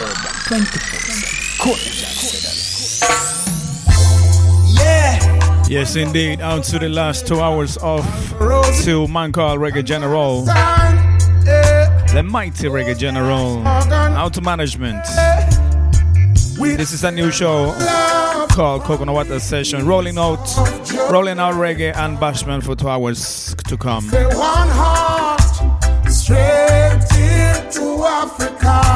Urban 24 Yeah. Yes, indeed. On to the last two hours of to man called Reggae General. The mighty Reggae General. Out to management. This is a new show called Coconut Water Session. Rolling out rolling out reggae and bashment for two hours to come. Africa.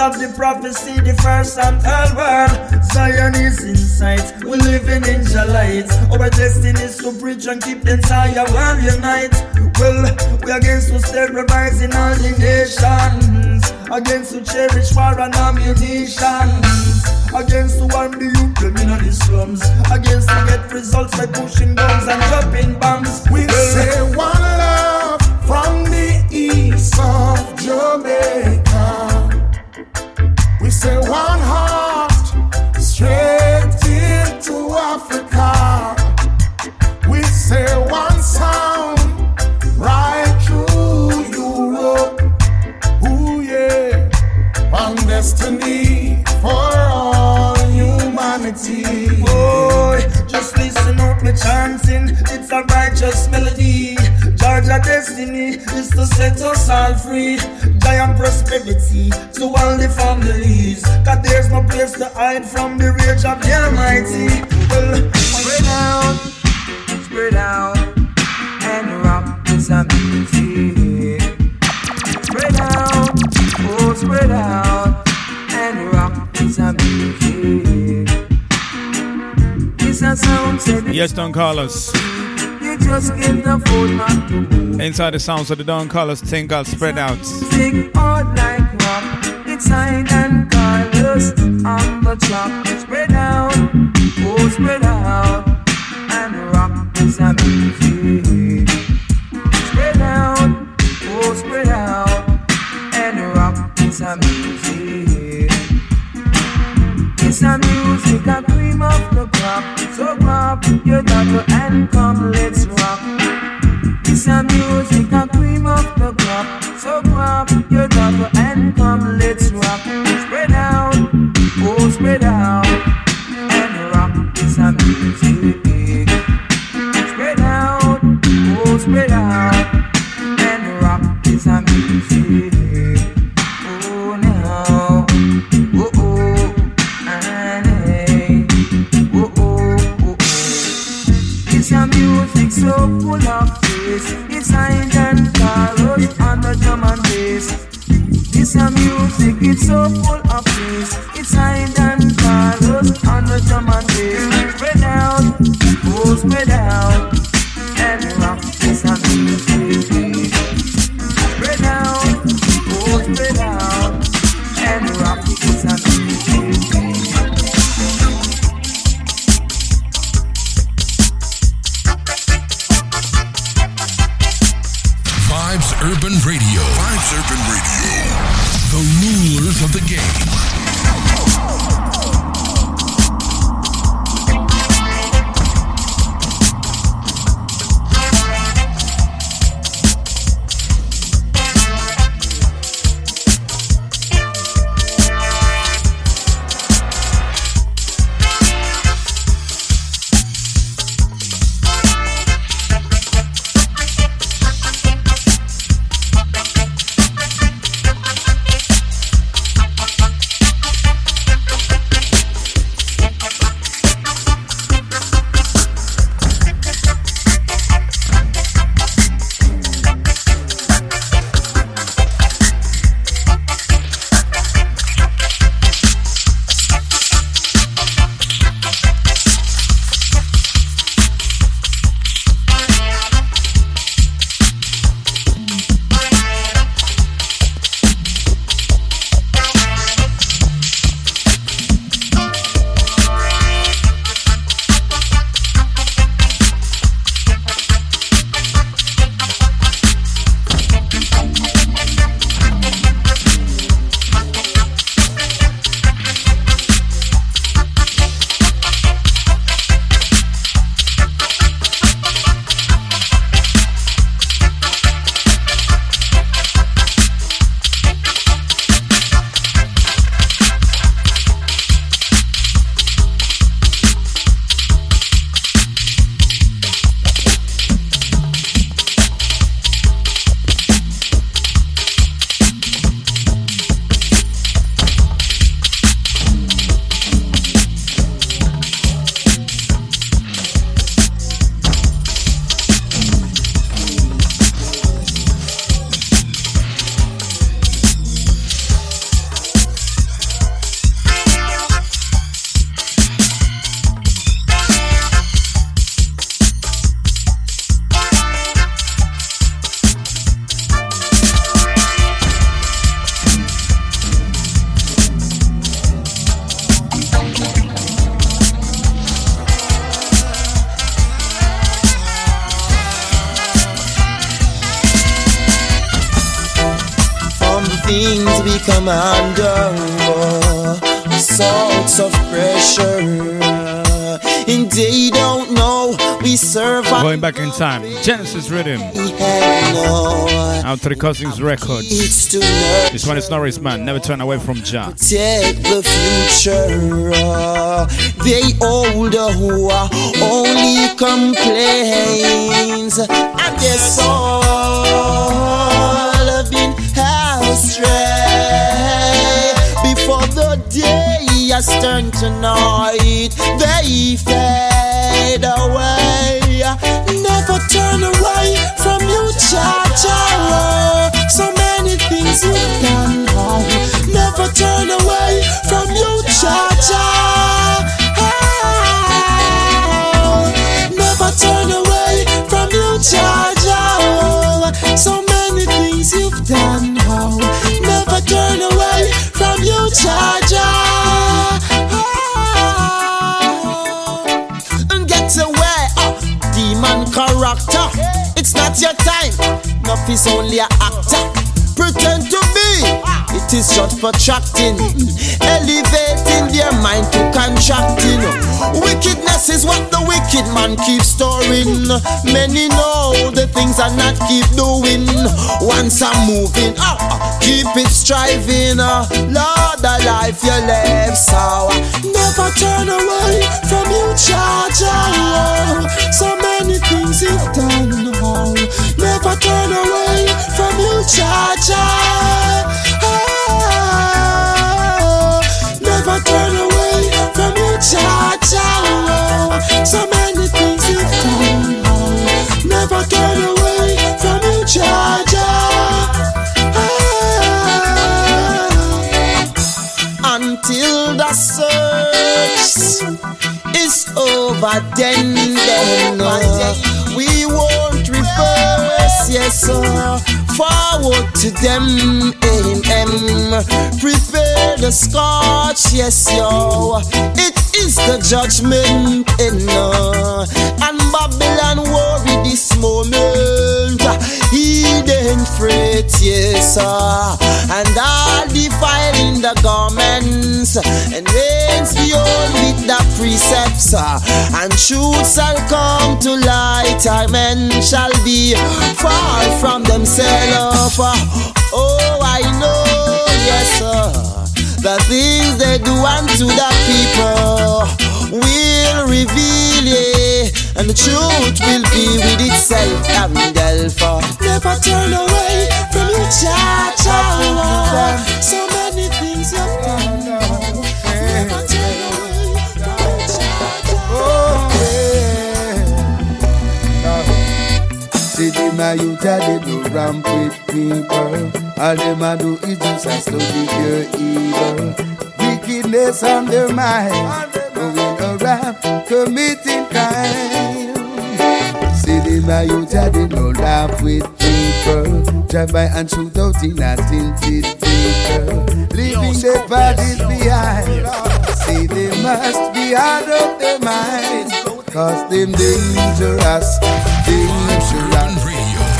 Of the prophecy, the first and third word. Zion is in sight, we live in angel light. Our destiny is to preach and keep the entire world unite. Well, we against who terrorizing all the nations. Against who cherish war and ammunition. Against who want the youth in the slums. Against who get results by pushing guns and dropping bombs. We say one love from the east of Jamaica. Say one heart destiny is to set us all free. Giant prosperity to all the families. Cause there's no place to hide from the rage of the Almighty. Well, spread out, spread out, and rock this music. Spread out, oh, spread out, and rock this music. It's a sound said Yes, Don Carlos. you just give the phone man to move. Inside the sounds of the Don Carlos thing called Spread Out. Sing out like rock. It's hide and colors on the top. Spread out, oh spread out, and rock is a music. Spread out, oh spread out, and rock is a music. It's a music, a cream of the crop. So grab your daughter and come, let's rock. It's a music, a cream of the crop. So grab your daughter Urban Radio. Vibes Urban Radio. The rulers of the game. Rhythm. Out to the Cousins Records. This one is Norris Man. Never turn away from Jah. Take the future. They older who are only complains, and their soul have been astray before the day has turned to night. They fade away. Never turn away from you, Jah. So many things you've done wrong. Never turn away from you, Jah Jah. Never turn away from you, Jah. So many things you've done wrong. Never turn away from you, Jah. Character. It's not your time. Enough is only an actor. Pretend to be. It is just protracting, elevating their mind to contracting. Wickedness is what the wicked man keeps storing. Many know the things I not keep doing. Once I'm moving, uh, uh, keep it striving. Uh, Lord, the life you live, so never turn away from you, Jah. So many things you've done, oh, never turn away you, Jah Jah. Oh, never turn away from you, Jah Jah. So many things you've done, oh, never turn away from you, Jah Jah. Until the search is over, then, then uh, we won't reverse, yes, sir. Forward to them, aim. Prepare the scotch, yes, yo. It is the judgment, and uh, and Babylon worry this moment. He then fret, yes, sir. And all defiling the garments, and reigns beyond with the precepts, uh, and truth shall come to light. Our men shall be far from themselves. Oh, I know, yes, sir. The things they do unto the people will reveal, yeah, and the truth will be with itself and Delpha. Never turn away from your Jah. So many things A youth a they do ramp with people. All them a do is just a study pure evil. Wickedness on their mind, going around committing crime. See them a youth a they no laugh with people. Drive by and shoot out in a tinted vehicle, leaving their bodies behind. See they must be out of their minds, cause them dangerous, dangerous,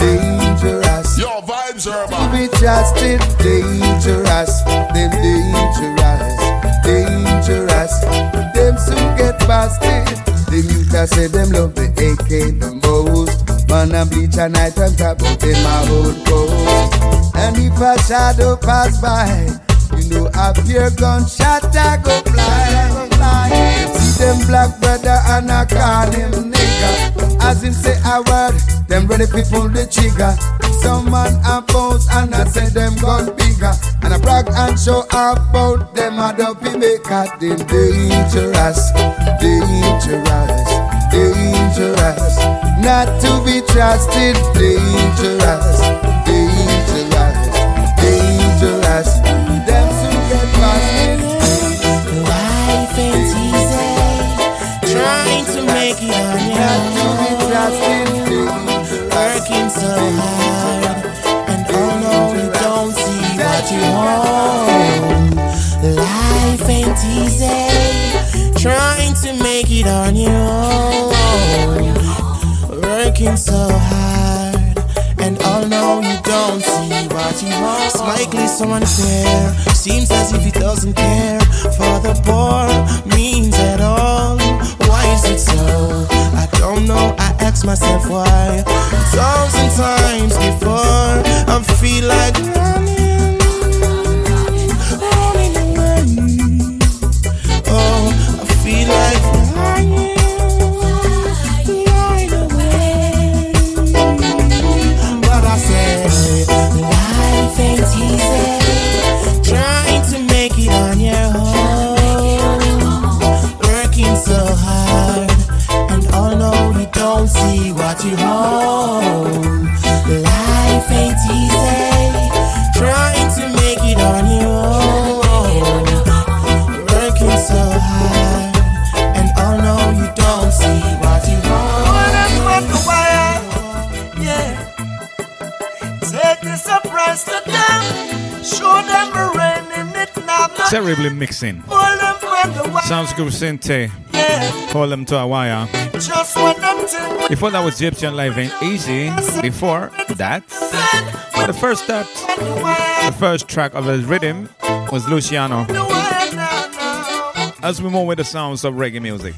dangerous. Your vibes are To be trusted, dangerous, them dangerous, dangerous. Them soon get busted. The youth say them love the AK the most. Man and bleach a night and tap out in my old coat. And if a shadow pass by, you know a pure gunshot a go fly. fly. See them black brother and I call him nigga. As him say a word, them ready people the trigger. Some man a pose and I say them gun bigger. And I brag and show about them a dopey maker. Them dangerous, dangerous, dangerous. Not to be trusted, dangerous, dangerous, dangerous. Them soon get busted. Life ain't easy. Trying to make it on your own so hard. And oh no, we don't see what you want. Life ain't easy, trying to make it on your own. Working so hard, and oh no, you don't see what you want. It's likely so unfair, seems as if he doesn't care for the poor. myself why. Thousand times before, I feel like running, running away. Oh, I feel like. terribly mixing. Sounds good, Sente. Call them to a wire. Before that was Egyptian life ain't easy. Before that, the first that, the first track of his rhythm was Luciano. As we move with the sounds of reggae music.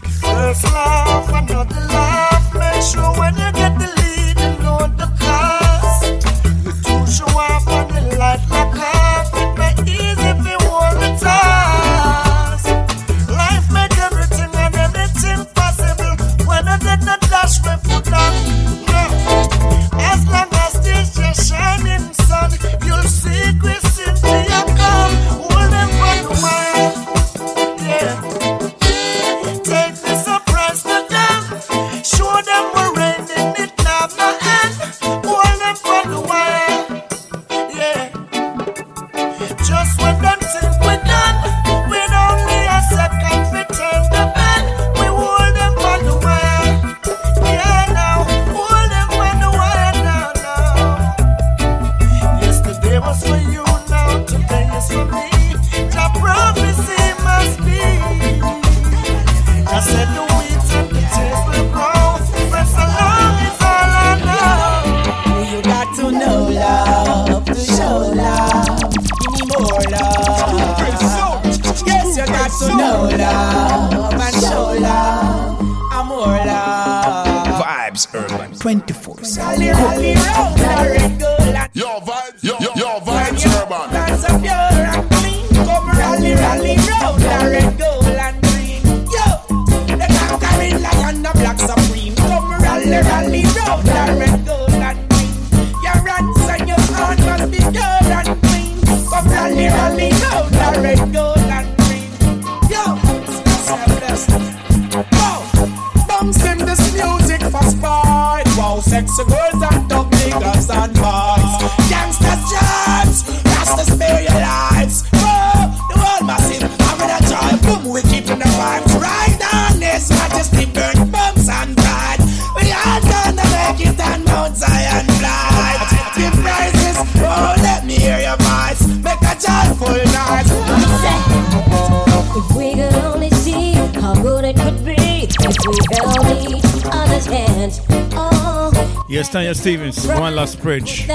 Yes, Tanya Stephens, One Last Bridge. We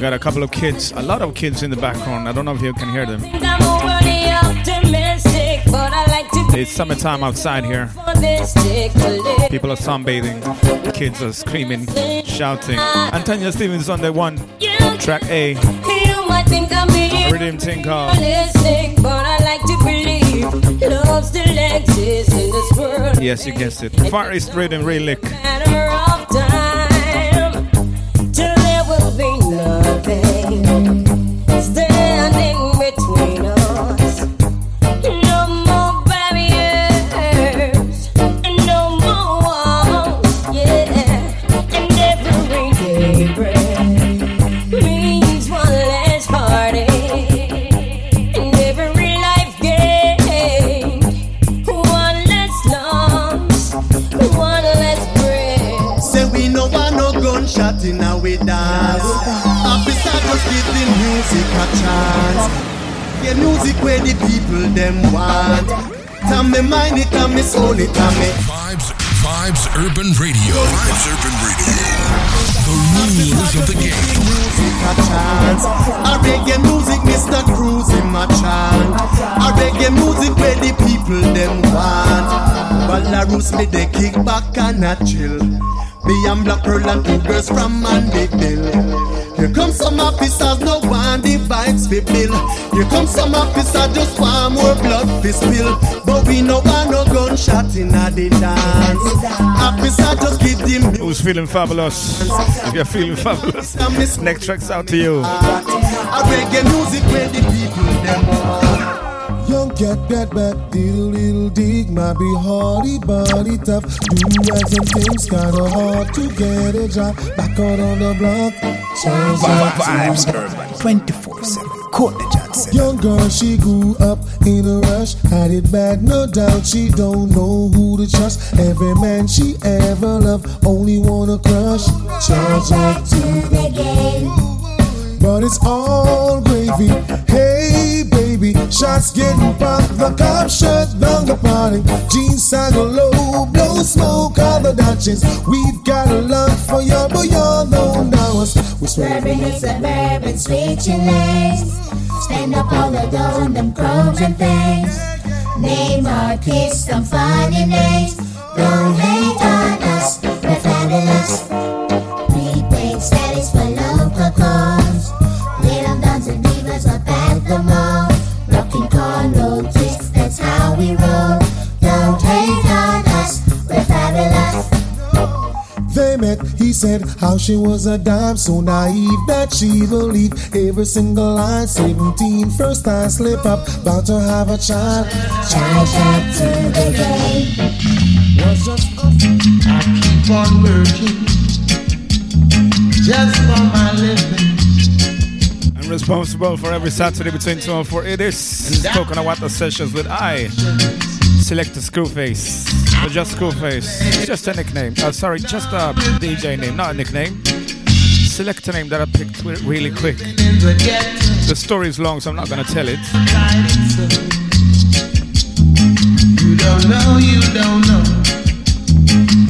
got a couple of kids, a lot of kids in the background. I don't know if you can hear them. It's summertime outside here. People are sunbathing, kids are screaming, shouting. And Tanya Stephens on the one track A. Rhythm Tinker. Yes, you guessed it. Far East Rhythm Relic. Really. music a chance. Yeah, music where the people them want. Time me mind it, time me soul it, time me. Vibes, Vibes Urban Radio. Vibes Urban Radio. The rules of the game. Music a chance. I reggae music, Mr. Cruz in my chant. I reggae music where the people them want. Belarus me they kick back and I chill. Me and Black Pearl and two girls from Mandeville. Here come some officers, no one the vibes fi bill. Here come some officers, just want more blood fi spill. But we no want no gunshot in a the dance. Officer just give them Who's feeling fabulous? If you're feeling fabulous, next track's out to you. a reggae music where the people them want. Young cat that bad diddle little dig might be hardy body tough. Do as and things kinda hard to get a job. Back out on the block. Sounds like Vibes Urban 24 7. Courtney Johnson. Young girl, she grew up in a rush. Had it bad, no doubt. She don't know who to trust. Every man she ever loved, only wanna crush. Charge up to the game. But it's all gravy. Hey, baby, shots getting popped. The cops shut down the party. Jeans sag low, blow smoke all the Dutchess. We've got a love for you, but you're known ours. We're Suburban is suburban, switching lanes. Stand up all the dough on them chromes and things. Name our kids some funny names. Don't hate on us, we're fabulous. Prepaid status we roll. Don't hate on us, we're fabulous. They met, he said how she was a dime, so naive that she believed every single line. 17, first time slip up, about to have a child. Child up to the game. Was just I keep on working just for my living. Responsible for every Saturday between 2 and 4. It is Coconut Water Sessions with I. Selecta Screwface. Or just. It's just a nickname. Uh, sorry, just a DJ name, not a nickname. Select a name that I picked really quick. The story is long, so I'm not going to tell it. You don't know, you don't know.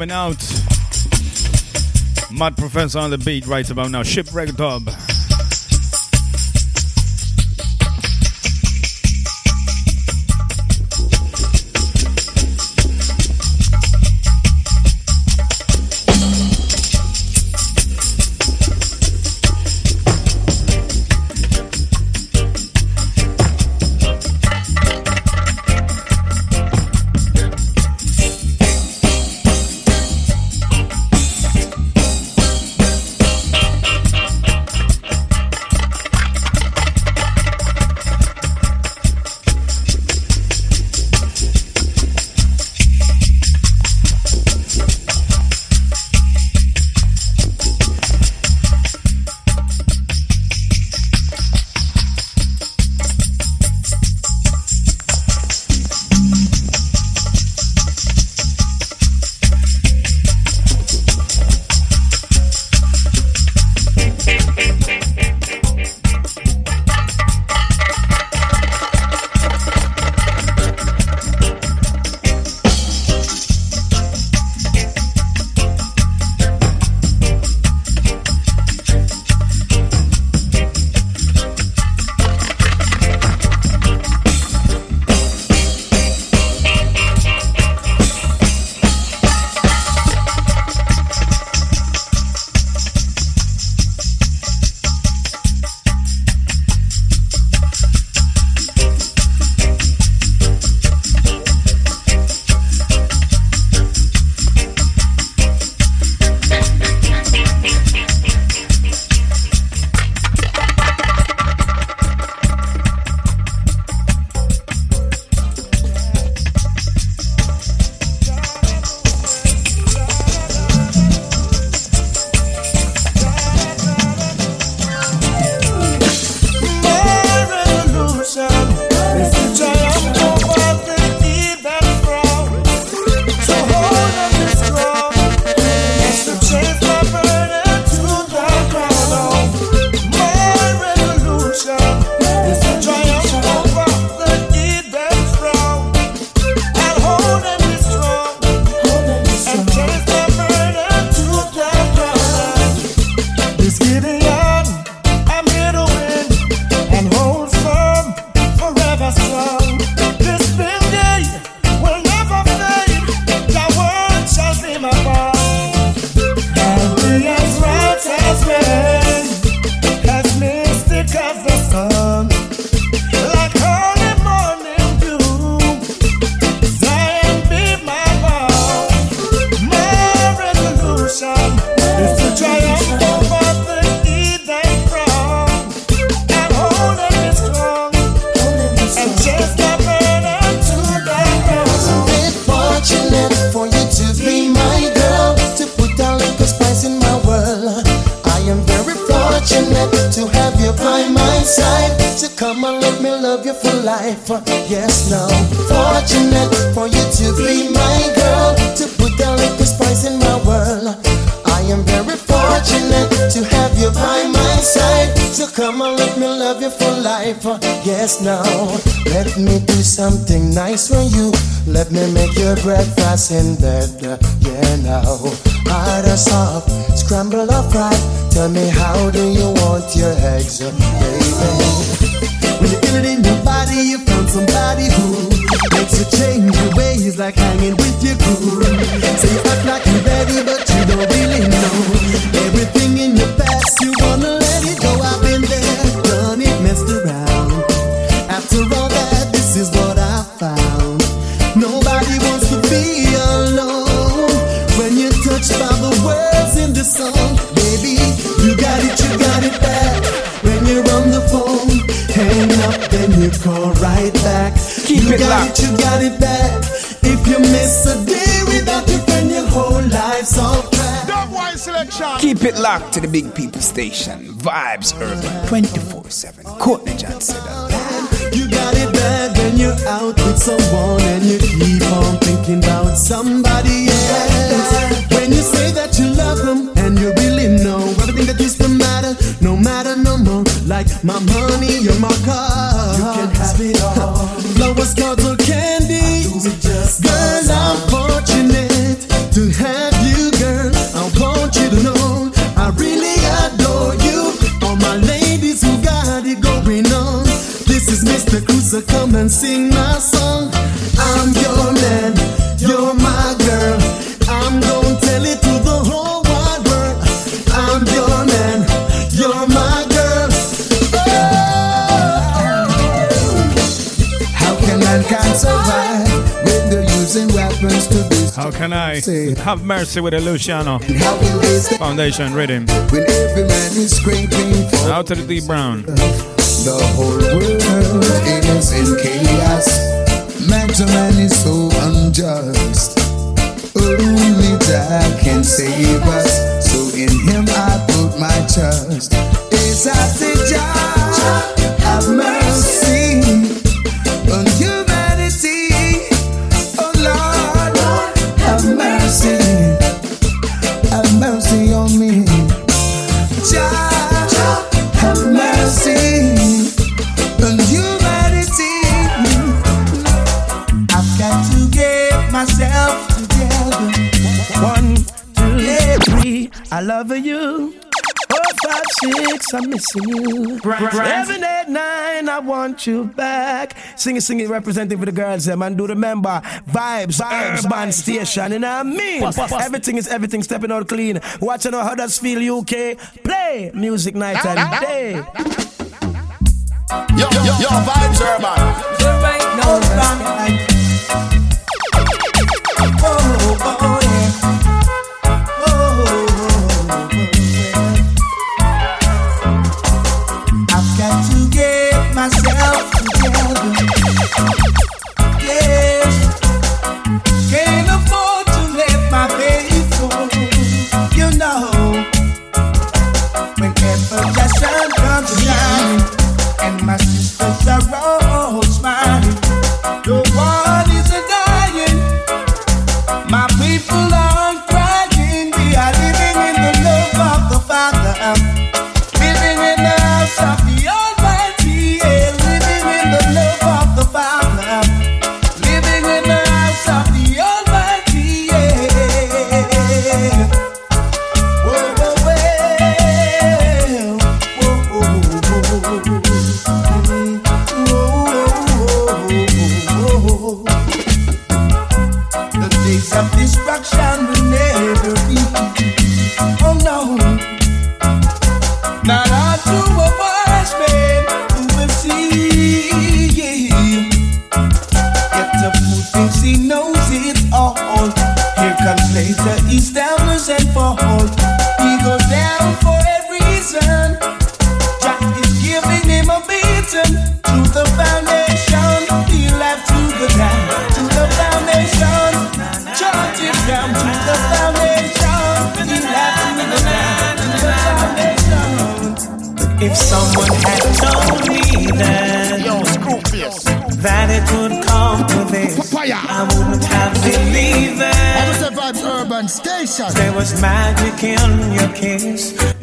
Dubbing out. Mad Professor on the beat right about now. Shipwreck dub. in there. How can I have mercy with a Luciano Foundation rhythm? When every man is scraping out to the Brown. The whole world is in chaos. Man to man is so unjust. Only God can save us. So in Him I put my trust. Is that the Jah, have mercy. love you. Four, five, six, I'm missing you. Brian. Seven, eight, nine, I want you back. Singing, singing, representing for the girls, them. And do remember, vibes, vibes, man. station, you I mean? Everything is everything, stepping out clean. Watching how feel UK, play music night and day. Yo, yo, yo, vibes, urban. You're right, no,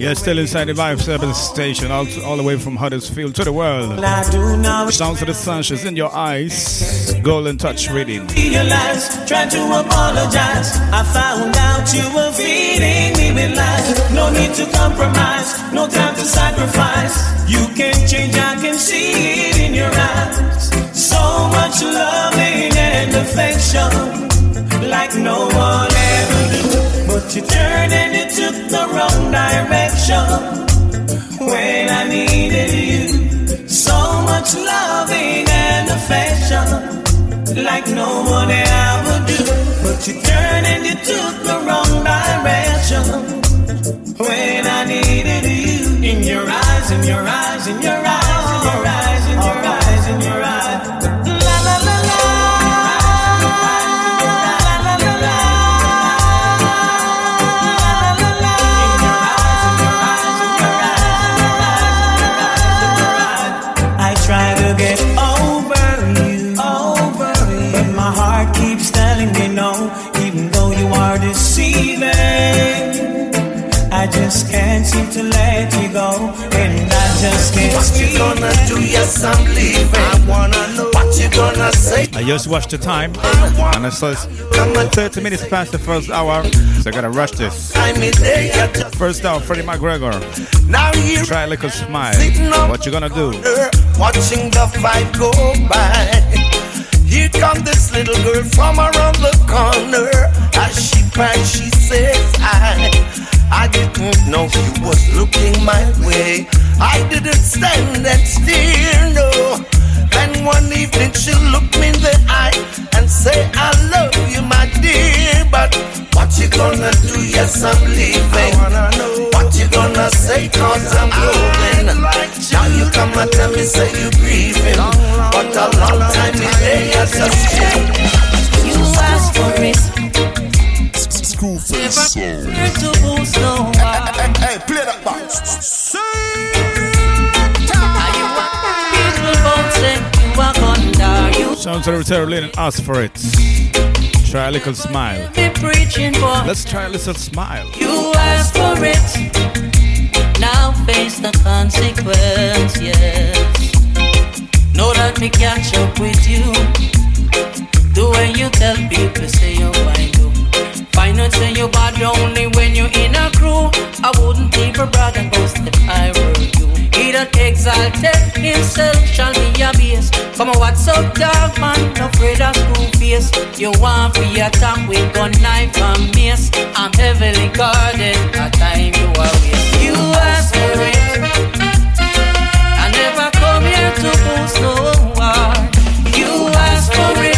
You're still inside the Vibes Urban Station, all, all the way from Huddersfield to the world. Sounds of the sunshine in your eyes. Golden touch reading. realize, tried to apologize. I found out you were feeding me with lies. No need to compromise, no time to sacrifice. You can change, I can see it in your eyes. So much loving and affection, like no one ever you turned and you took the wrong direction when I needed you. So much loving and affection, like no one ever do. I just watched the time, and it says 30 minutes past the first hour, so I gotta rush this. First hour, Freddie McGregor. Try a little smile. What you gonna do? watching the fight go by. Here come this little girl from around the corner. As she cries, she says, I, I didn't know you was looking my way. I didn't stand and stare, no. Then one evening she looked me in the eye and say, I love you, my dear. But what you gonna do? Yes, I'm leaving. What you gonna say? Cause I'm going. Now you come and tell me, say you grieving. But a long time in there, as a You asked for it. Screwface. Here to boost. Hey, play that box. Sounds like Terry Lynn and ask for it. Try a little smile. be preaching for. Let's try a little smile. You asked for it. Now face the consequence, yes. Know that me catch up with you. The way you tell people say you find you. Find out say you're bad only when you're in a crew. I wouldn't even brag and boast if I were He that exalted himself shall be a base. Come on, what's up, dog man? Afraid of screw face. You want your attack with gun knife and mace. I'm heavily guarded. A time you are waste. You ask for it. I never come here to boost no war. You ask for it.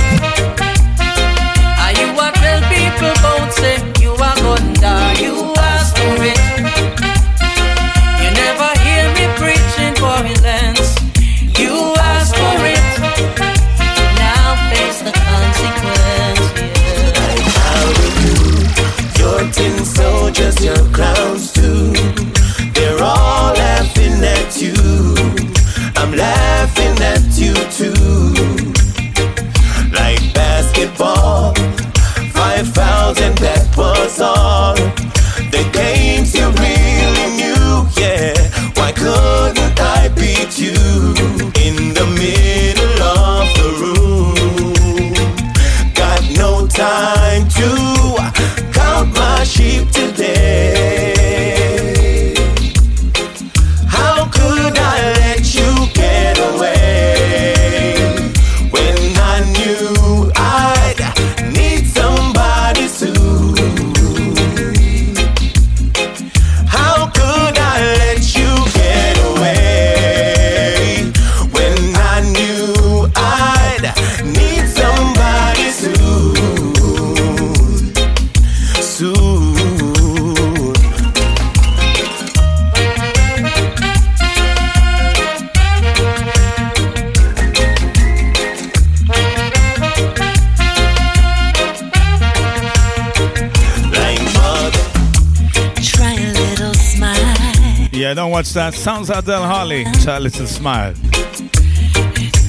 Watch that. Sounds Adele Harley. Try a little smile.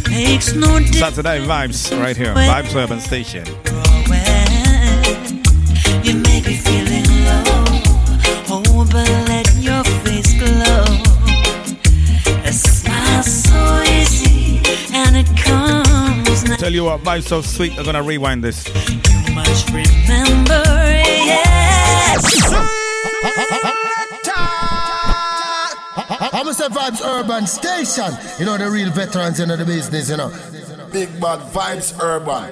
makes no. Saturday vibes right here, Vibes Urban Station. you make me feeling low. Oh, but let your face glow. A smile so easy, and it comes now. Tell you what, vibes so sweet. I'm gonna rewind this. Vibes Urban Station. You know the real veterans in the business, you know. Big bad vibes urban.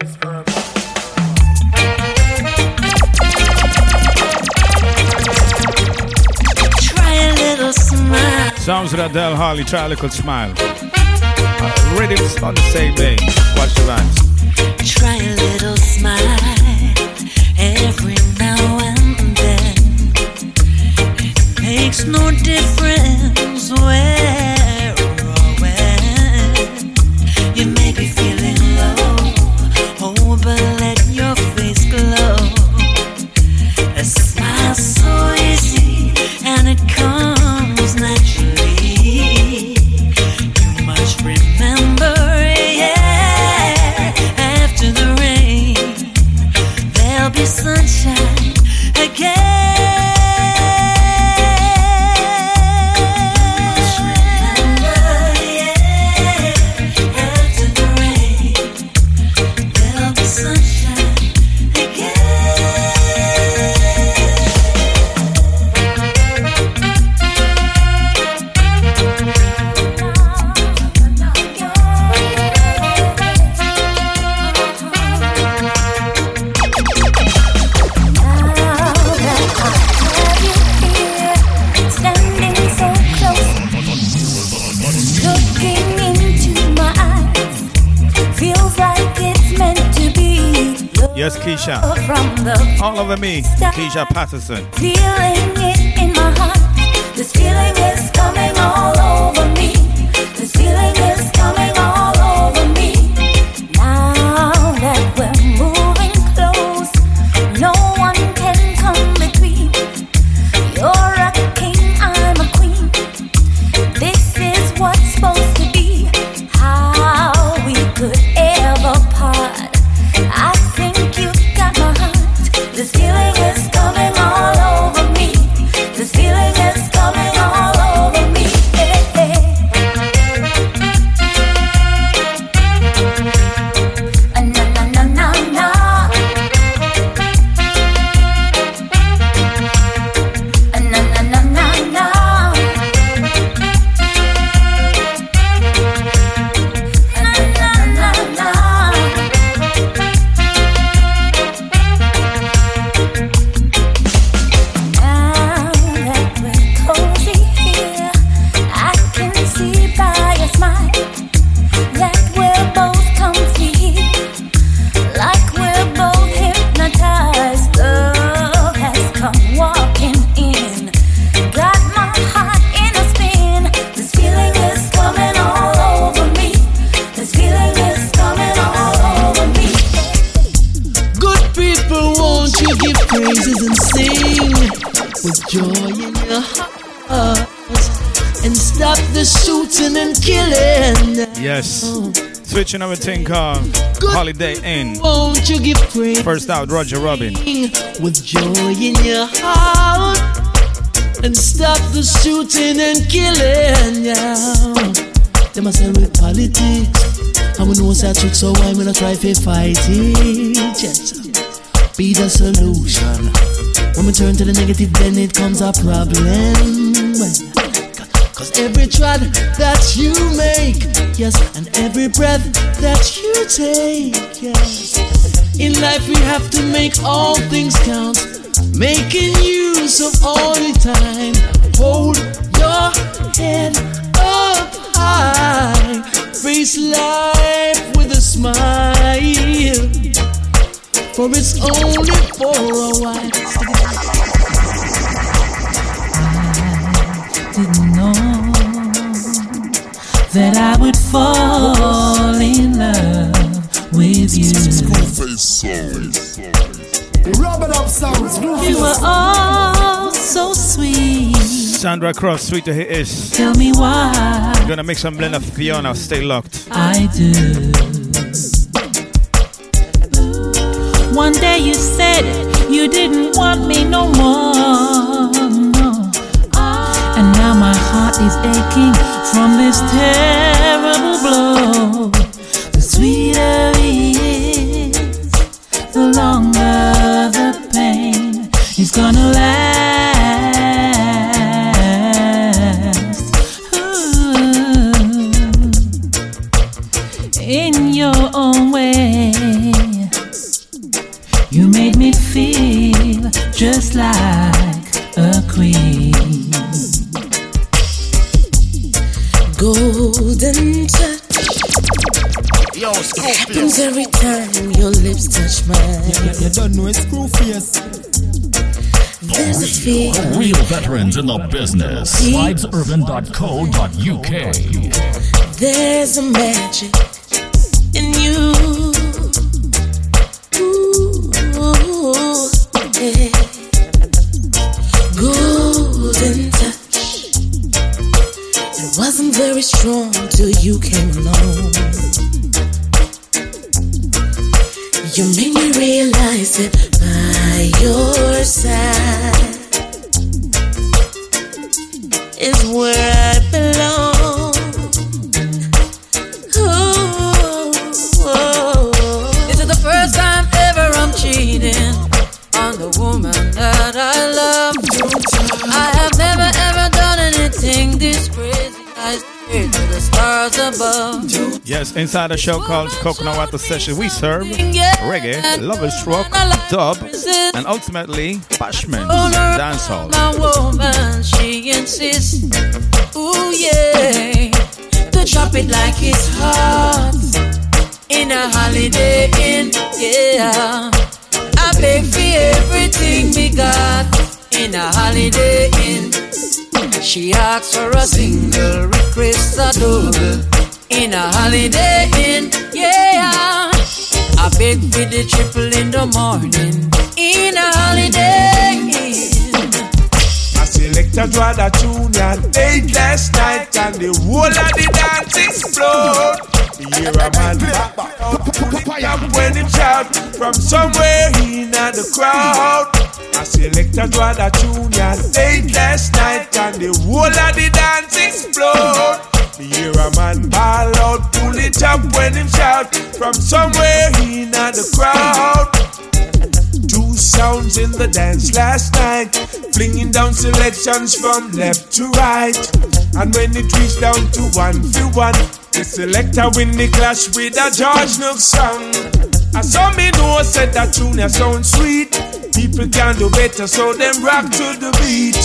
Try a little smile. Sounds with Adele Harley, try a little smile. Uh, rhythms on the same day. Watch the vibes. Try a little smile every makes no difference where or when. You may be feeling the All over me, Keisha Patterson. feeling it in my heart, this feeling is coming all over me. Switching everything called Holiday Inn. Won't you give praise First out, Roger Robin. with joy in your heart and stop the shooting and killing? Yeah. They must say with politics. And we know a trick, so why we not try to fight it? Just be the solution. When we turn to the negative, then it comes a problem. Cause every trod that you make, yes, and every breath that you take, yes. In life we have to make all things count, making use of all the time. Hold your head up high, face life with a smile, for it's only for a while. didn't know that I would fall in love with you. Rub it up sounds. You were all so sweet. Sandra Cross, sweet to hear is. Tell me why. I'm Gonna make some blend of Fiona. Stay locked. I do. One day you said you didn't want me no more. No. And now my heart is aching from this terrible blow. The sweeter it is, the longer the pain is gonna last. Ooh. In your own way, you made me feel just like a queen. Golden touch. Yo, Happens every time your lips touch mine. Yeah, You don't know it's screw face. There's a feel. Real veterans in the business. Vibesurban.co.uk. There's a magic in you. Ooh, yeah. It wasn't very strong till you came along. You made me realize that by your side is where I Yes, inside a show called Coconut Water Session, we serve reggae, lovers rock, dub, and ultimately bashment, dancehall. My woman, she insists. Ooh yeah, to chop it like it's hot in a holiday inn. Yeah, I beg for everything we got in a holiday inn. She asks for a single, in a holiday inn. Yeah, I beg for the triple in the morning in a holiday inn. I select a draw the tune late last night and the whole of the dance explode. Hear a man up when him shout from somewhere in the crowd. I select a draw the tune late last night and the whole of the dance explode. Hear a man ball out, pull it up when him shout from somewhere in the crowd. Two sounds in the dance last night, flinging down selections from left to right. And when it reached down to one for one, the selector win the clash with a George Nooks song. I saw me know said that tune ya sound sweet. People can do better, so them rock to the beat.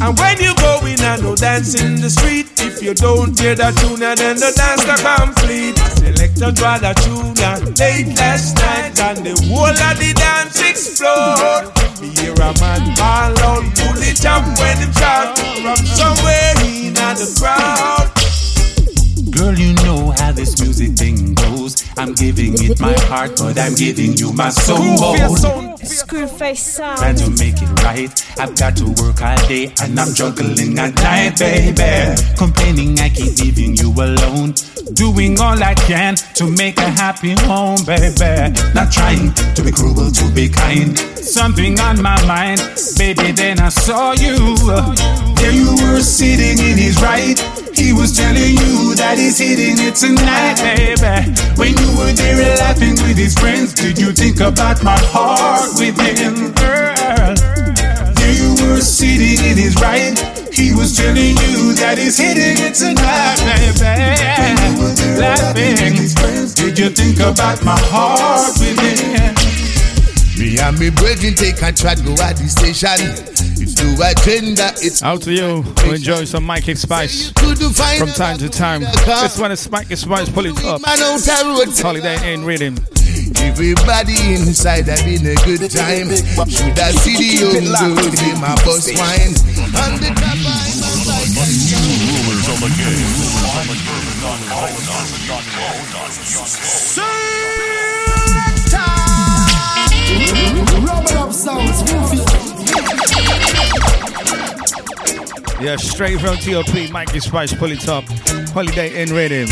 And when you go in and no dance in the street, if you don't hear that tune, then the dance not complete. Selector draw the tune late last night, and the whole of the dance explode. Me hear a man ball out, pull it up when him shout from somewhere in the crowd. Girl, you know how this music thing goes. I'm giving it my heart, but I'm giving you my soul. Screwface sound. Trying to make it right. I've got to work all day and I'm juggling at night, baby. Complaining I keep leaving you alone. Doing all I can to make a happy home, baby. Not trying to be cruel, to be kind. Something on my mind, baby. Then I saw you. There you were sitting in his right. He was telling you that he's hitting it tonight, baby. When you were there laughing with his friends, did you think about my heart with him, girl? There you were sitting in his right. He was telling you that he's hitting it tonight, baby. Laughing. Did you think about my heart with him? Me and me brethren take a chat go at the station. It's no agenda, it's Out to you who enjoy some Mikey Spice from time to time. This one is Mikey Spice, pull it up. Man out the road. Holiday Inn rhythm. Everybody inside having a good time. Should I see the young girls in my bus wine? On the top Rulers of the Rubber sounds. Yeah, straight from TOP, Mikey Spice, pull it up. Holiday Inn Rhythm.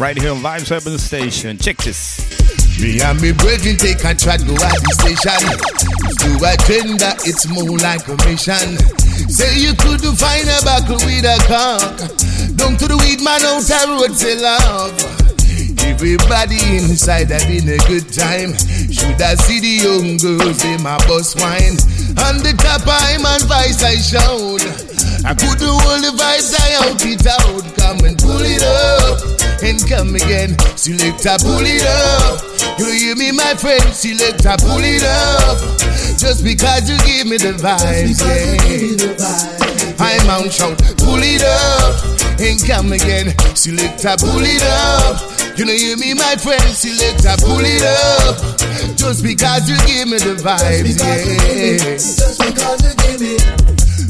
Right here on Vibes Urban Station. Check this. Me and me brethren take a chat, go at the station. To agenda, it's more like a mission. Say you couldn't find a buckle with a cock. Down to the weed man out the road, say love. Everybody inside having a good time. Should I see the young girls in my bus wine? On the top I'm on vice I shout. I couldn't hold the vibes, I out it out. Come and pull it up and come again. Selector, pull it up. You hear me, my friend? Selector, pull it up. Just because you give me the vibes, yeah. I'm on shout, pull it up and come again. Selector, pull it up. You know, you me, my friend? Selector, pull it up. Just because you give me the vibes, yeah. Just because you give me.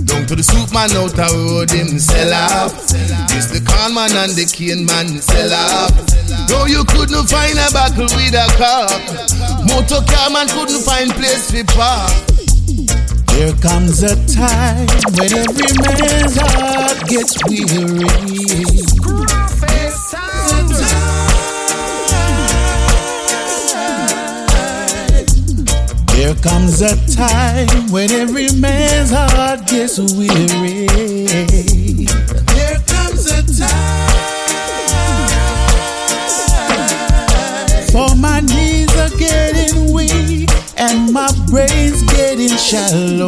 Down to the soup man out the road, him sell up. This the con man and the cane man sell up. No, you couldn't find a buckle with a cock. Motor car man couldn't find place to park. There comes a time when every man's heart gets weary. There comes a time when every man's heart gets weary. There comes a time for my knees are getting weak and my getting shallow.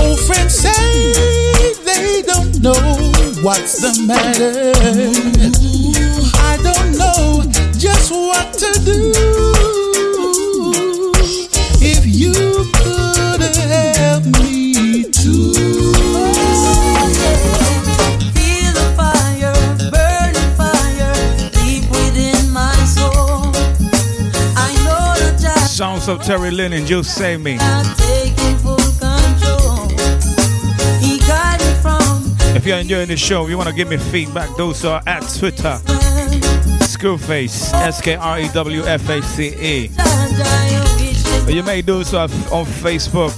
Old friends say they don't know what's the matter. I don't know just what to do. Sounds of Terry Lynn and Just Save Me. is taking full control. He guided me from If you're enjoying the show, you want to give me feedback, those are at Twitter. Screwface, S K R E W F A C E. You may do so on Facebook.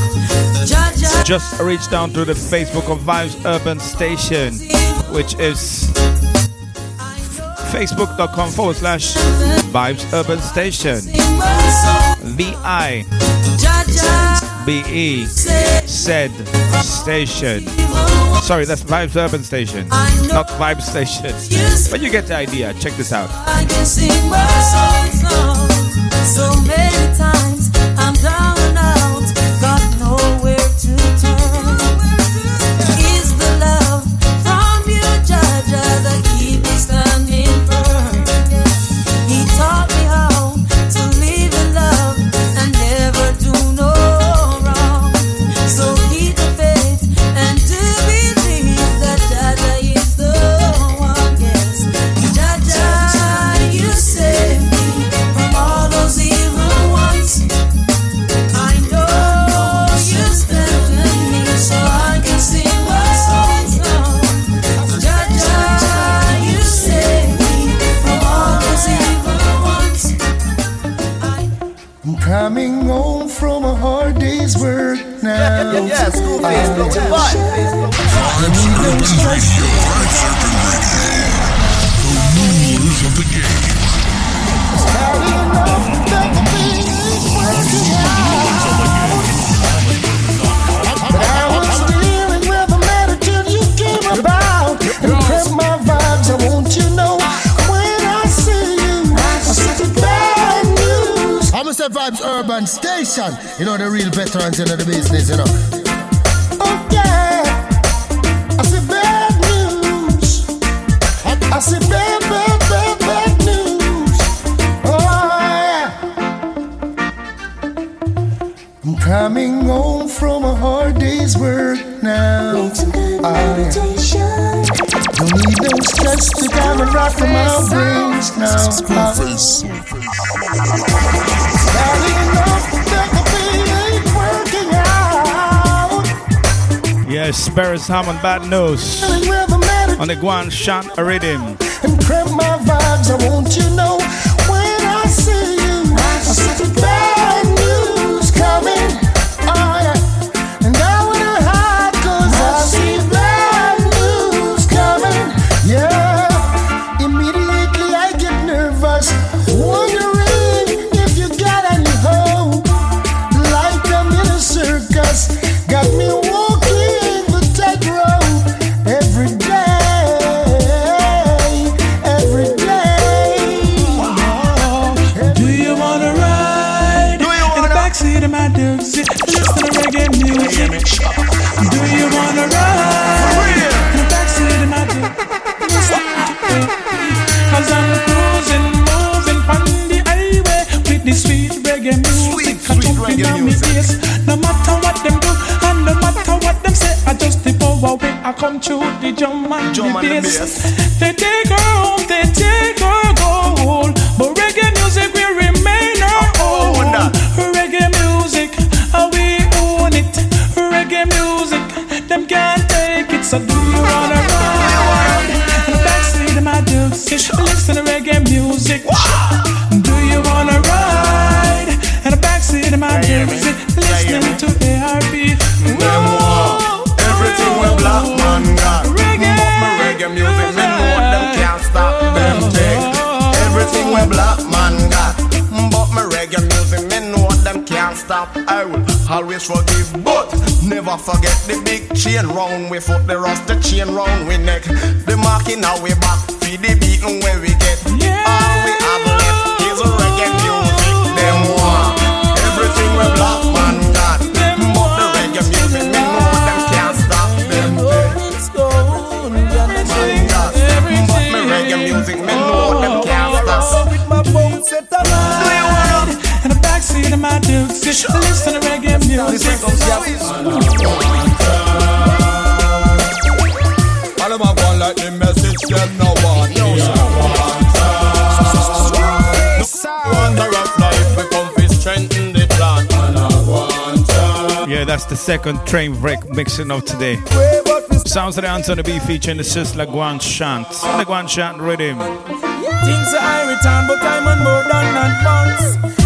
Just reach down to the Facebook of Vibes Urban Station, which is facebook.com forward slash Vibes Urban Station. V I B E said station. Sorry, that's Vibes Urban Station, not Vibe Station. But you get the idea. Check this out. Urban Station. You know the real veterans in the business, you know. Oh yeah, I see bad news. I see bad, bad, bad, bad news. Oh yeah. I'm coming home from a hard day's work now. I don't need no stress to come and rock from my brains now. Out. Yes, Hammond Bad News on the Guan Shan Rhythm. and crap my vibes. I want you know when I see you, I see bad Sweet, sweet reggae music. No matter what them do, and no matter what them say, I just over way. I come through the drum and Drum the bass. bass. They take her home, they take her gold. But reggae music will remain our own. Reggae music, how we own it. Reggae music, them can't take it. So do you wanna ride? In the backseat of my Dukes, listen to reggae music. Do always forgive, but never forget the big chain round we foot, the rusty chain round we neck. The marking our way back, feed the beating where we them no want Wonder of life we come fi strengthen the plan Yeah, that's the second train wreck mixing of today. Sounds of the Anthony B featuring the Sister Guan Chant. The Guan Chant rhythm. Things are I return, but I'm on more than advance.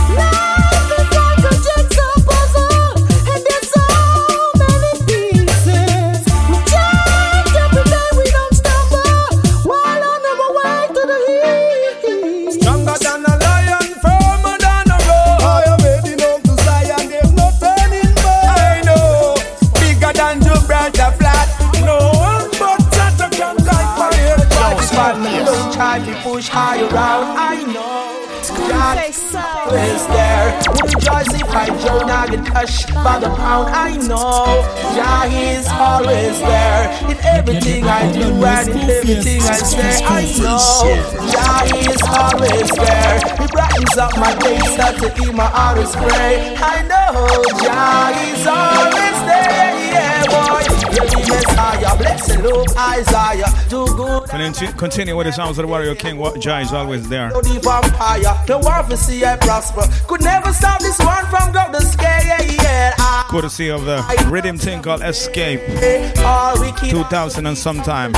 Get by the pound. I know. Jah is always there in everything I do and in everything I say. I know. Jah is always there. He brightens up my day, start to keep my heart is pray. I know. Jah is always there. Yeah, boy. You're the Messiah. Isaiah. Do good. Continue, with the sounds of the warrior king. What Jah is always there. The vampire, the for see I prosper. Could never stop this one from go to scare, yeah, yeah. I, Courtesy of the rhythm thing called Escape. all we keep 2000 and sometime.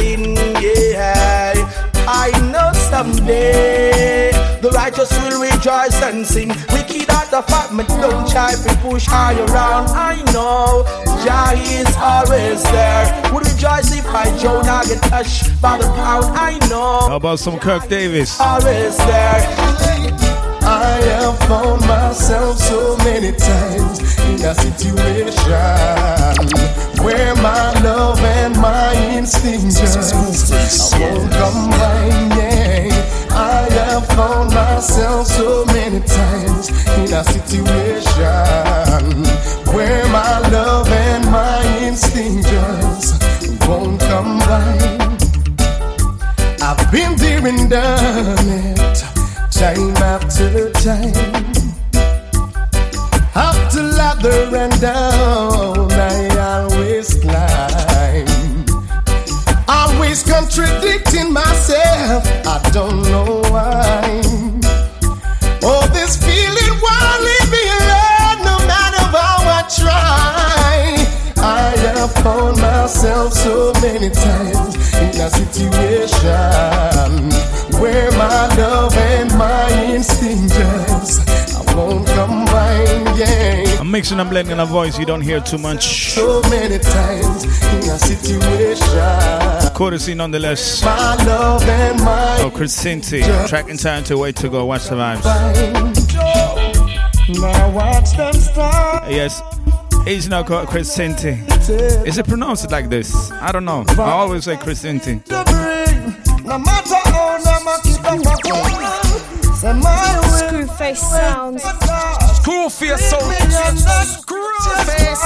I know someday the righteous will rejoice and sing. Wicked are the fat, but don't try to push high around. I know Jah is always there. Would rejoice if I Jonah get touched by the pound. I know How about some Kirk Davis? always there. I have found myself so many times in a situation where my love and my instinct just won't combine. Yeah, I have found myself so many times in a situation where my love and my instinct just won't combine. I've been there and done it time after time. Up to ladder and down, I always climb. Always contradicting myself, I don't know why. Oh, this feeling won't leave me alone no matter how I try. I have found myself so many times in a situation where my love and my instinct just I won't combine. Yeah, I'm mixing and blending a voice you don't hear too much. so many times in a situation. Courtesy nonetheless My love and my of oh, Chris Cinti. Track in time to wait to go. Watch the vibes. Now watch them start. Yes. He's now called Chris Cinti. Is it pronounced like this? I don't know. I always say Chris Cinti. No matter how them a keep up a corner, say my way. Screwface sounds. Cool face sound. Cool face.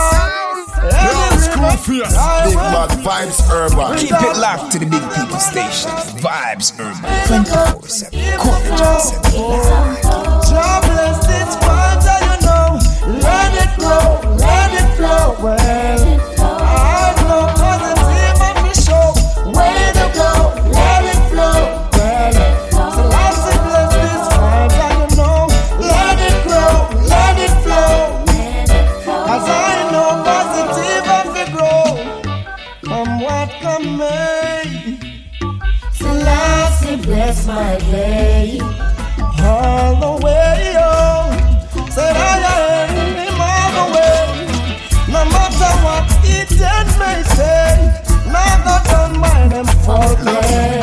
Big bad vibes urban. Keep it locked to the big people station. Vibes urban. 24 7. Cool Jobless, it's fine, you know. Let it grow, let it flow. Well. my way. All the way, oh, said I am him all the way. No matter what it may say, now that I'm mine and faultless.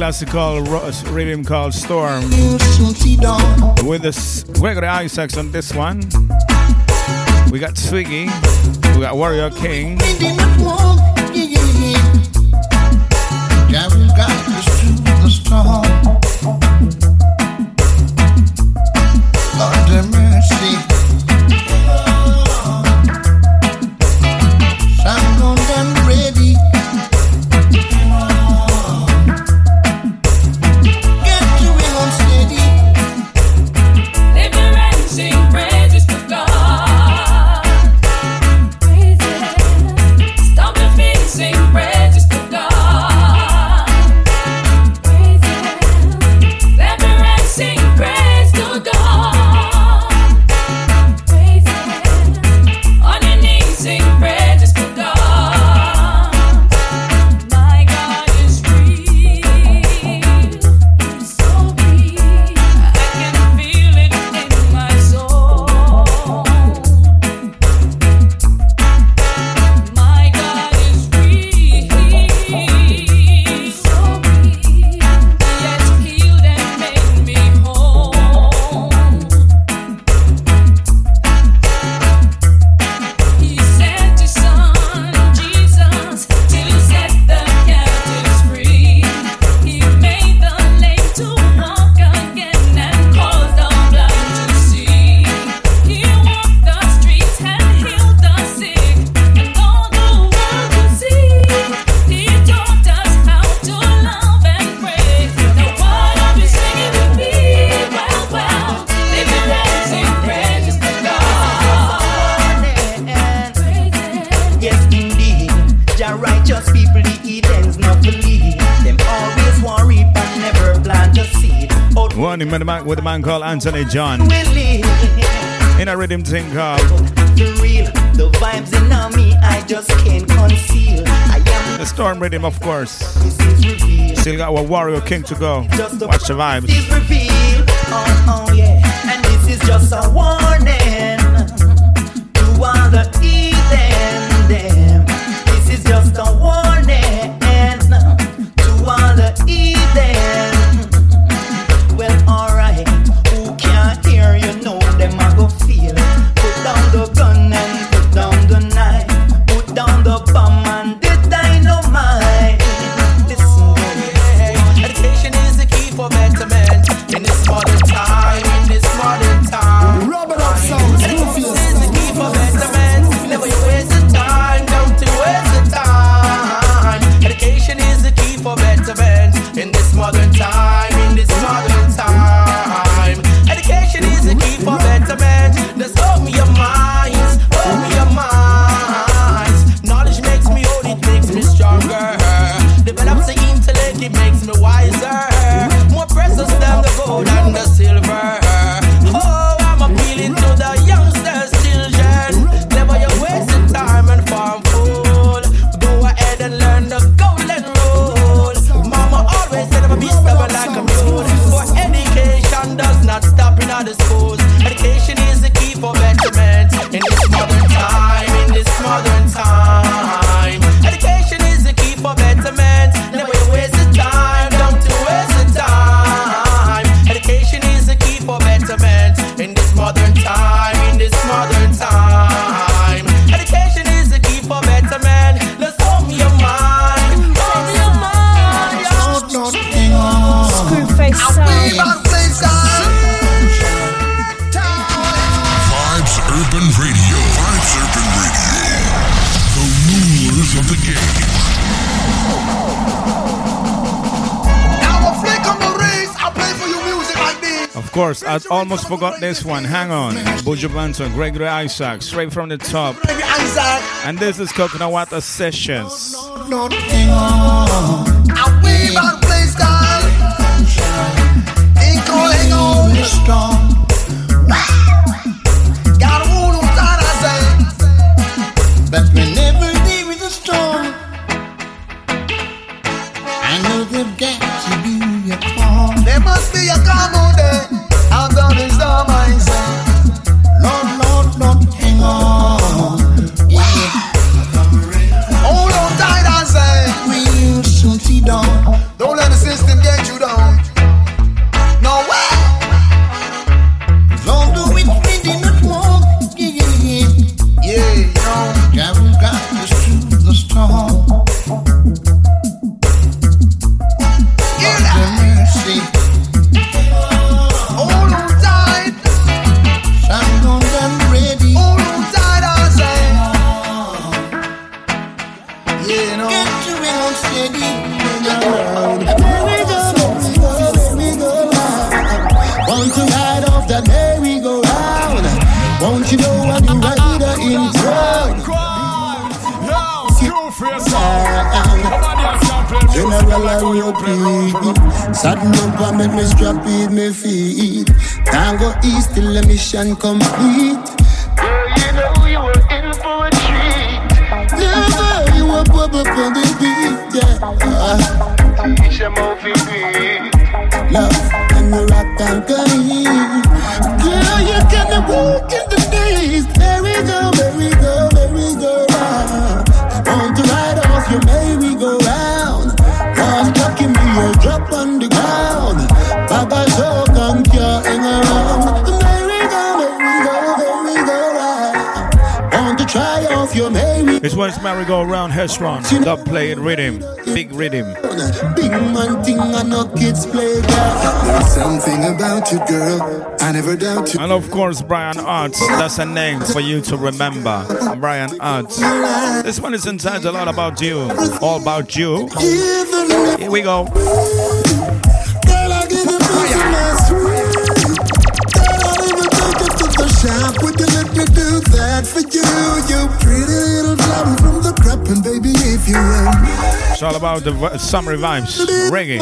classical uh, rhythm called Storm with this Gregory Isaacs on this one. We got Swiggy, we got Warrior King. Yeah, we got the storm. Anthony John. In a rhythm thing called. The vibes in me, I just can't conceal. the storm rhythm, of course. Still got a Warrior King to go. Watch the vibes. Oh, oh, yeah. And this is just a warning. Of course, I almost forgot this one. Hang on. Buju Gregory Isaac, straight from the top. And this is Coconut Water Sessions. we go around Heshron. Stop playing rhythm. Big rhythm. Big man thing I know kids play. There's something about you, girl. I never doubt you. And of course, Brian Arts. That's a name for you to remember. Brian Arts. This one is entitled A Lot About You. All About You. Here we go. you do that for you? You pretty it's all about the summer vibes, reggae.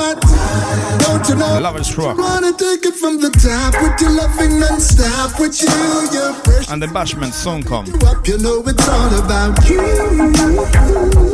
Don't you know? Love is rock. Wanna take it from the top with your loving and stop with you. Your and the bashment song come. up You know it's all about you.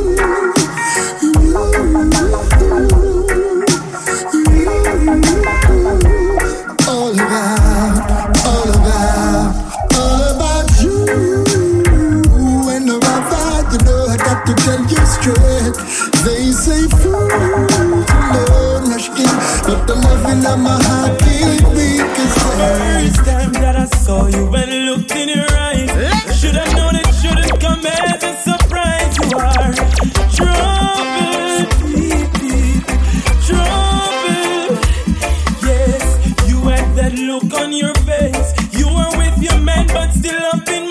face. You are with your man, but still up in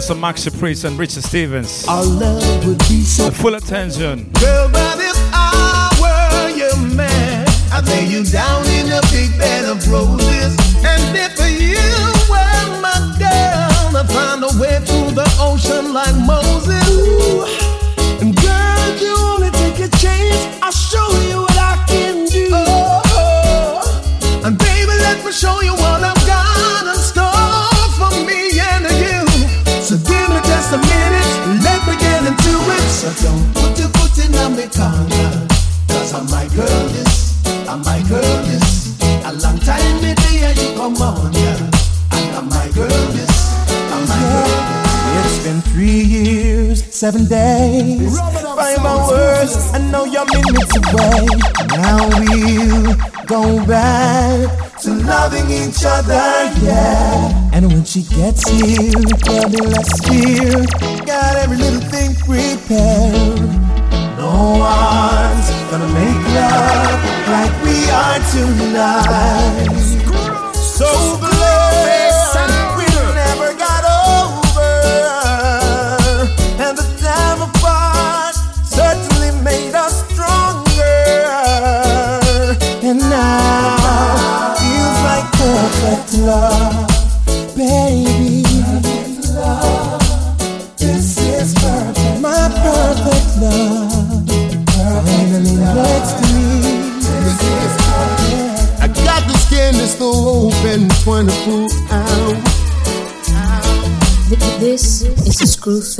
you, How about some Maxi Priest and Richard Stevens? our love would be so full attention. Girl, but if I were your man, I'd lay you down in a big bed of roses. And if you were my girl, I'd find a way through the ocean like Moses. And girl, you only take a chance. I'll show you what I can do. And baby, let me show you what it. So don't put your foot in my corner. Cause I'm my girl, this, I'm my girl, this. A long time me there you come on, yeah. And I'm my girl, this, I'm my girl, It's been three years, seven days, five hours. I know you're minutes away. Now we'll go back to loving each other, yeah. And when she gets here, there'll be less fear. Got every little tonight.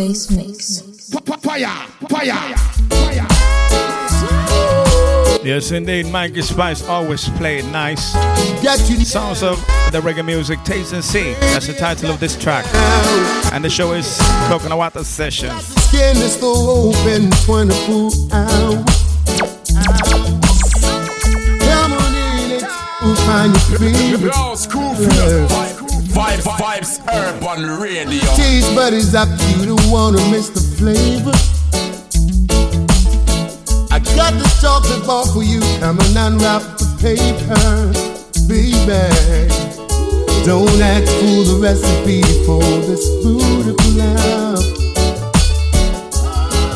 Screwface mix. Fire, fire, Yes, indeed. Mikey Spice always play it nice. Sounds of the reggae music, Taste and See. That's the title of this track. And the show is Coconut Water Sessions. Skin is still open 24 hours. Come on in it, we'll find your favorite. Yo, school Vibe, vibes, urban radio. Taste buddies up you don't wanna miss the flavor. I got the chocolate bar for you. Come and unwrap the paper, baby. Don't ask for the recipe for this beautiful love.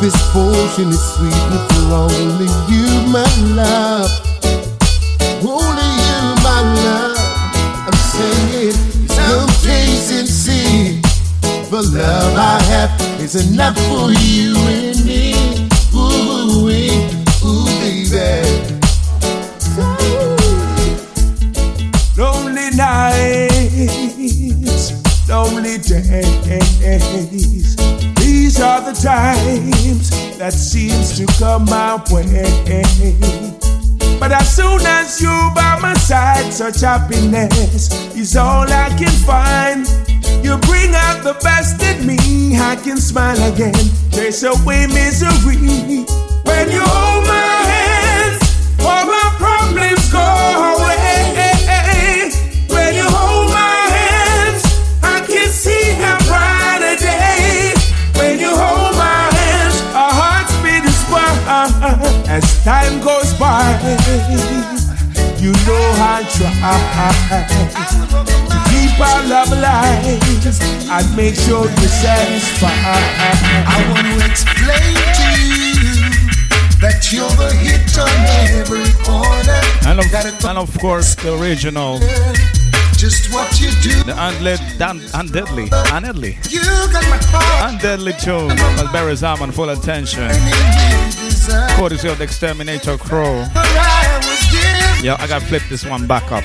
This potion is sweet for only you, my love. Only you, my love. The love I have is enough for you and me. Ooh, wee, ooh, baby. Lonely nights, lonely days. These are the times that seems to come my way. But as soon as you by my side, such happiness is all I can find. You bring out the best in me. I can smile again, chase away misery. When you hold my hands, all my problems go away. When you hold my hands, I can see a day. When you hold my hands, our hearts beat as one as time goes. You know I try to keep our love alive and make sure you're satisfied. I want to explain to you that you're the hit on every corner. and of course the original. Just what you do. The undeadly, Dan, undeadly, undeadly, You got my heart. undeadly tune. But Barry Zaman, full attention. Courtesy of the Exterminator Crow. I was given Yo, I gotta flip this one back up.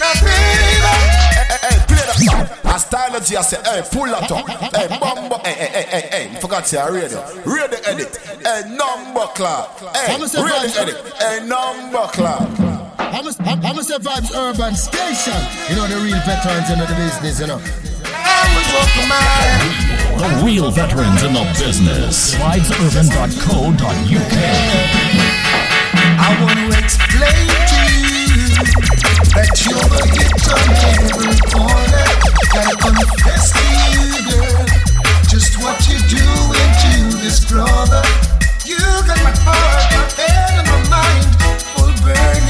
now, baby. Hey, play that song. I style it, I say, hey, pull that up. Hey, bumbo, hey, hey, hey, hey, hey. You forgot to say radio. Radio edit. Hey, number club. Hey, I'ma radio edit. Hey, number club. I'm a, I'm a say Vibes Urban Station. You know the real veterans in the business, you know. I was The real veterans in the business. Vibesurban.co.uk. I want to explain to you that you're the hit on every corner. Gotta confess to you, girl, just what you're doing to this brother. You got my heart, my head, and my mind full burning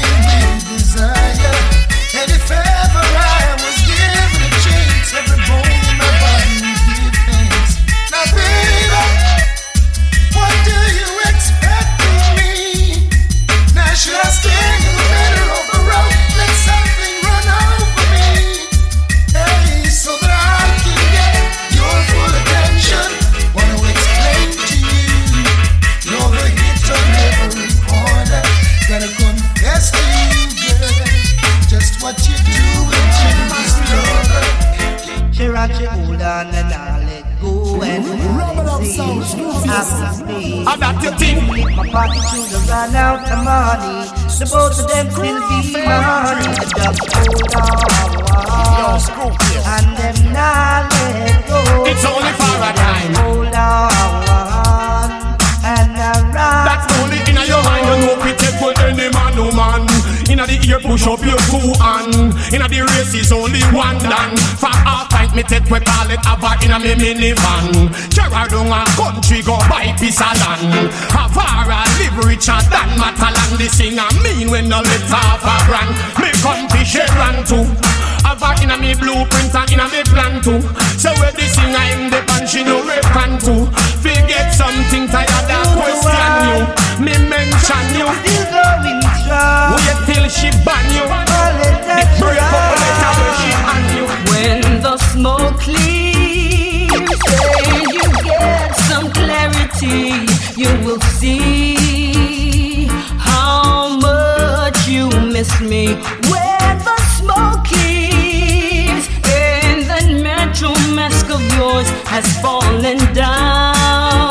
Shirachi, hold on and I'll let go and And that you think? My pocket should have run out of money. The both of them still be money. Just hold on. And them not let go. It's only for a time. Hold on. Ear, push up your two hand. Inna the race is only one done. For half pint, me take we call it Ava inna me minivan. Gerard down a country go buy piece of land. Havara live richer than Matalan. The singer mean when no let off a brand. Me country Sharon too. Ava inna me blueprint and inna me plan too. So where the singer in the pan, she no reckon too. Forget something tired of question you. Me mention you. Still going strong. Wait till she ban you. The break up letter where she hand you. When the smoke clears and you get some clarity, you will see how much you miss me. When the smoke clears and that metro mask of yours has fallen down, it will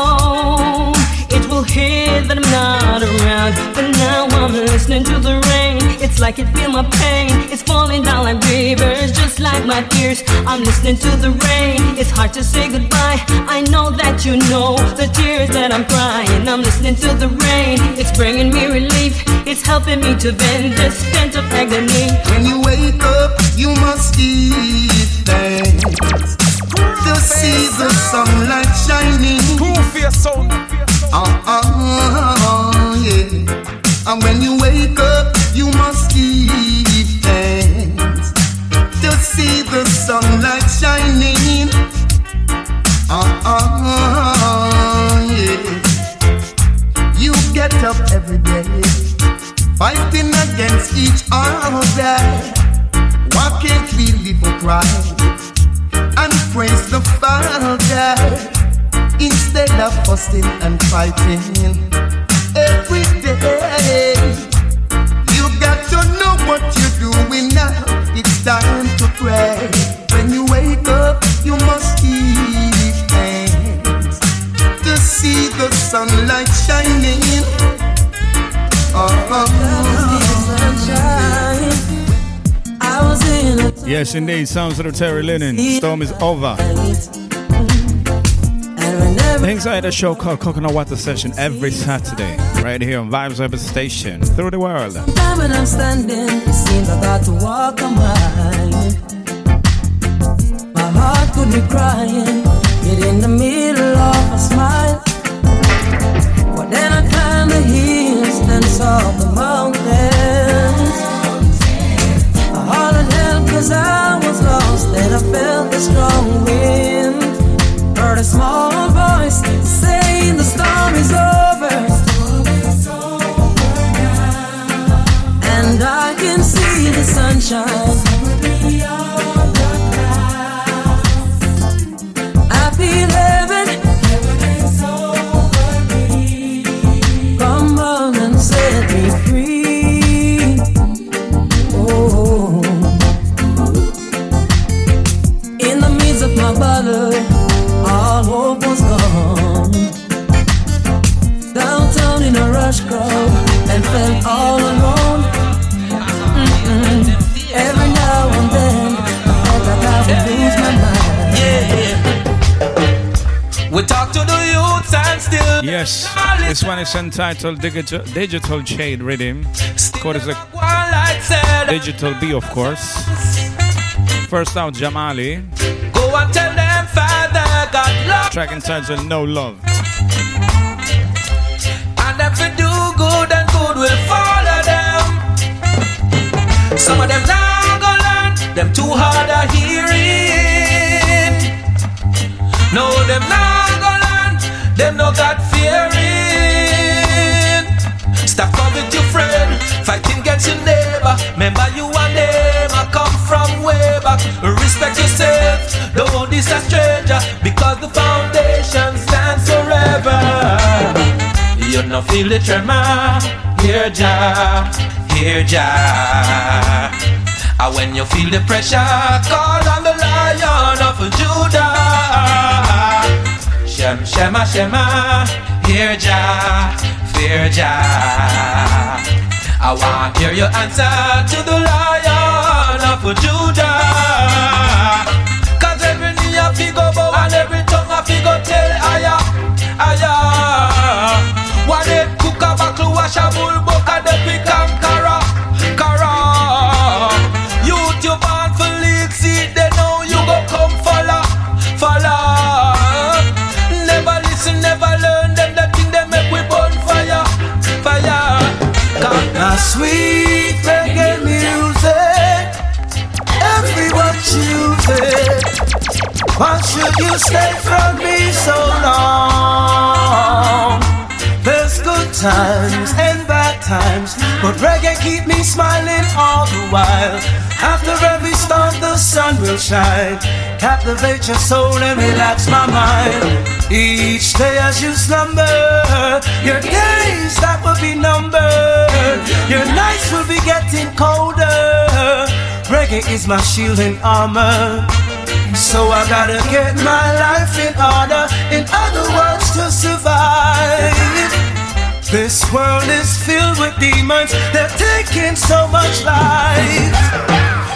hear that I'm not around. But now I'm listening to the rain. It's like it feel my pain. It's falling down like rivers, just like my tears. I'm listening to the rain. It's hard to say goodbye. I know that you know the tears that I'm crying. I'm listening to the rain. It's bringing me relief. It's helping me to bend this pent up agony. When you wake up, you must give thanks to see the sunlight shining. Two face Uh uh, yeah. And when you wake up, you must give thanks to see the sunlight shining. Uh uh, yeah. You get up every day, fighting against each other. Why can't we live upright and praise the Father instead of fussing and fighting every day? You got to know what you're doing now. It's time to pray. When you wake up, you must give thanks to see the sunlight shining. Oh, I was in Yes, indeed. Sounds of the Terry Linen. Storm is over. Like the show called Coconut Water Session every Saturday, right here on Vibes Urban Station, through the world. when I'm standing, it seems I got to walk a mile. My heart could be crying, yet in the middle of a smile. But then I climbed the hills, saw the mountains. I cause I was lost, I felt the strong wind. Heard a small voice saying the storm is over. And I can see the sunshine. Yes, this one is entitled Digital, Digital Shade Rhythm. Code is a Digital B, of course. First out, Jamali. Go and tell them Father got love. Track entitled No Love. And if we do good, then good will follow them. Some of them not gonna learn, them too hard of hearing. No, them not gonna learn, them no God friend, fighting against your neighbor. Remember you them, I come from way back. Respect yourself, don't diss a stranger, because the foundation stands forever. You no feel the tremor, hear Jah, hear Jah. And when you feel the pressure, call on the Lion of Judah. Shem, Shema, Shema, hear Jah, fear Jah. I want to hear your answer to the Lion of Judah. Cause every knee a fi go bow and every tongue a fi go tell Aya, Aya. One head cook a buckle, wash a bull, Why should you stay from me so long? There's good times and bad times, but reggae keep me smiling all the while. After every storm, the sun will shine. Captivate your soul and relax my mind. Each day as you slumber, your days that will be numbered. Your nights will be getting colder. Reggae is my shield and armor. So I gotta get my life in order. In other words, to survive. This world is filled with demons. They're taking so much life.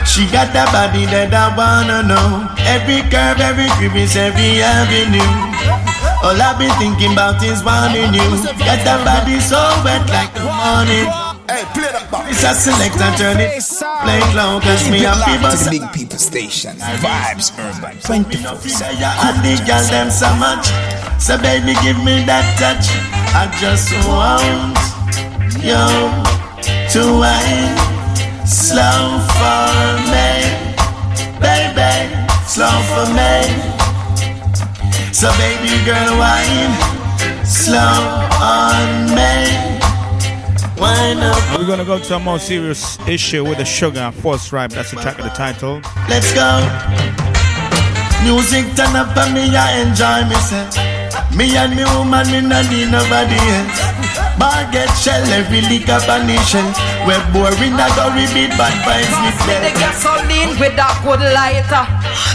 She got that body that I wanna know. Every curve, every crevice, every avenue. All I've been thinking about is wanting you. Got that body so wet like the morning. Hey, play that back. It's a select and turn it. Play clown, cause me Keep it happy locked to bust. the big people station. Vibes Urban 24 And the girl them so much. So baby, give me that touch. I just want you to wine slow for me, baby, slow for me. So baby girl, wine slow on me. We're gonna go to a more serious issue with the sugar force ripe. That's the track of the title. let's go. Music turn up and me I enjoy myself. Me and me woman, me no need nobody else. Bar get shell, every lick up a nation. We're boring, I go repeat bad vibes, me See the gasoline with a good lighter.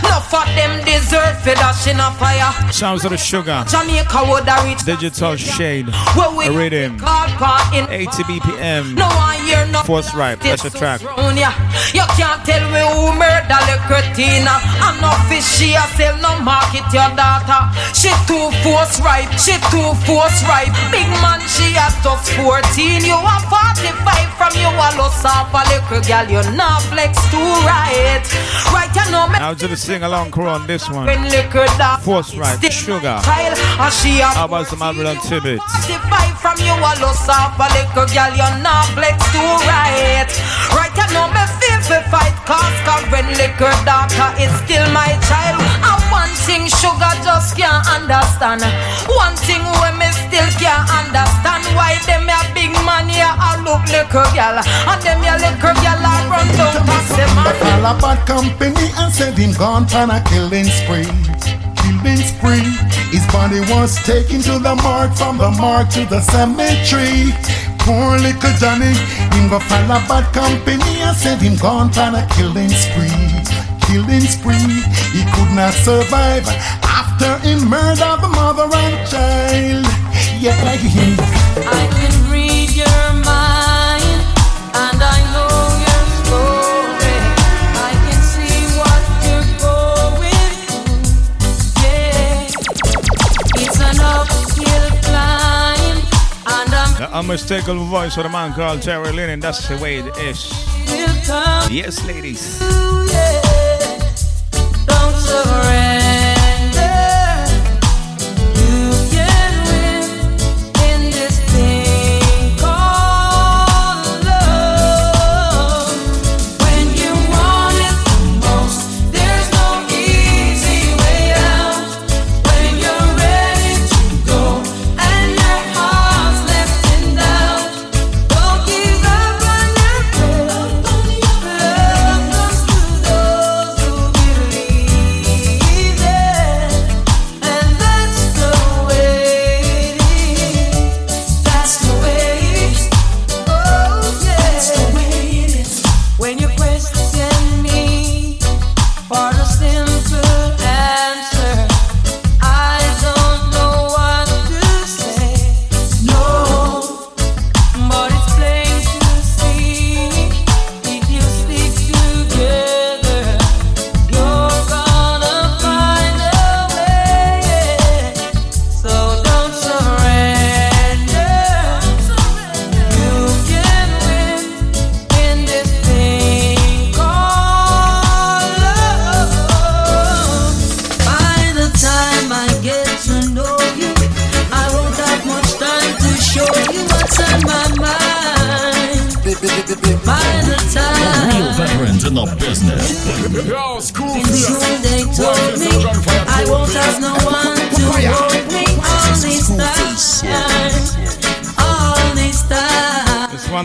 No for them deserve for dash in a fire. Sounds of the sugar. Jamaica would have reached Digital shade. where we A rhythm. call part in 80 BPM. No one hear no Force right. That's the track. round ya. You can't tell me who murder the cretina. I'm not fishy, I sell no market your daughter. She too force ripe, she too force ripe. Big man, she has just 14. You are 45 from you a loss off a little girl. You not flex too right. Right, you know me. Now to the sing along crew on this one. When liquor dark. Force ripe. Sugar. Child, and she a How about some Admiral Tibet? 45 from you a loss off a little girl, you're not flex too right. Right, you know me feel for fight, cause, cause when liquor daughter is still my child. I one thing sugar just can't understand. One thing where me still can't understand why them a big man here a look little girl and them a little girl a run down past them. But all a bad company and said him gone on a killing spree. Killing spree. His body was taken to the mark, from the mark to the cemetery. Poor little Johnny, him go fall a bad company and said him gone on a killing spree killing spree. He could not survive after he murdered the mother and child. Yet I he. I can read your mind, and I know your story. I can see what you're going through. Yeah, it's an uphill climb, and I'm. The unmistakable voice of the man called Terry Linen. That's the way it is. Yes, ladies surrender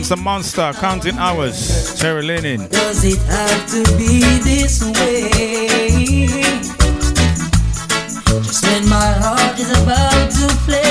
It's the monster, counting hours. Terry Linen. Does it have to be this way? Just when my heart is about to play.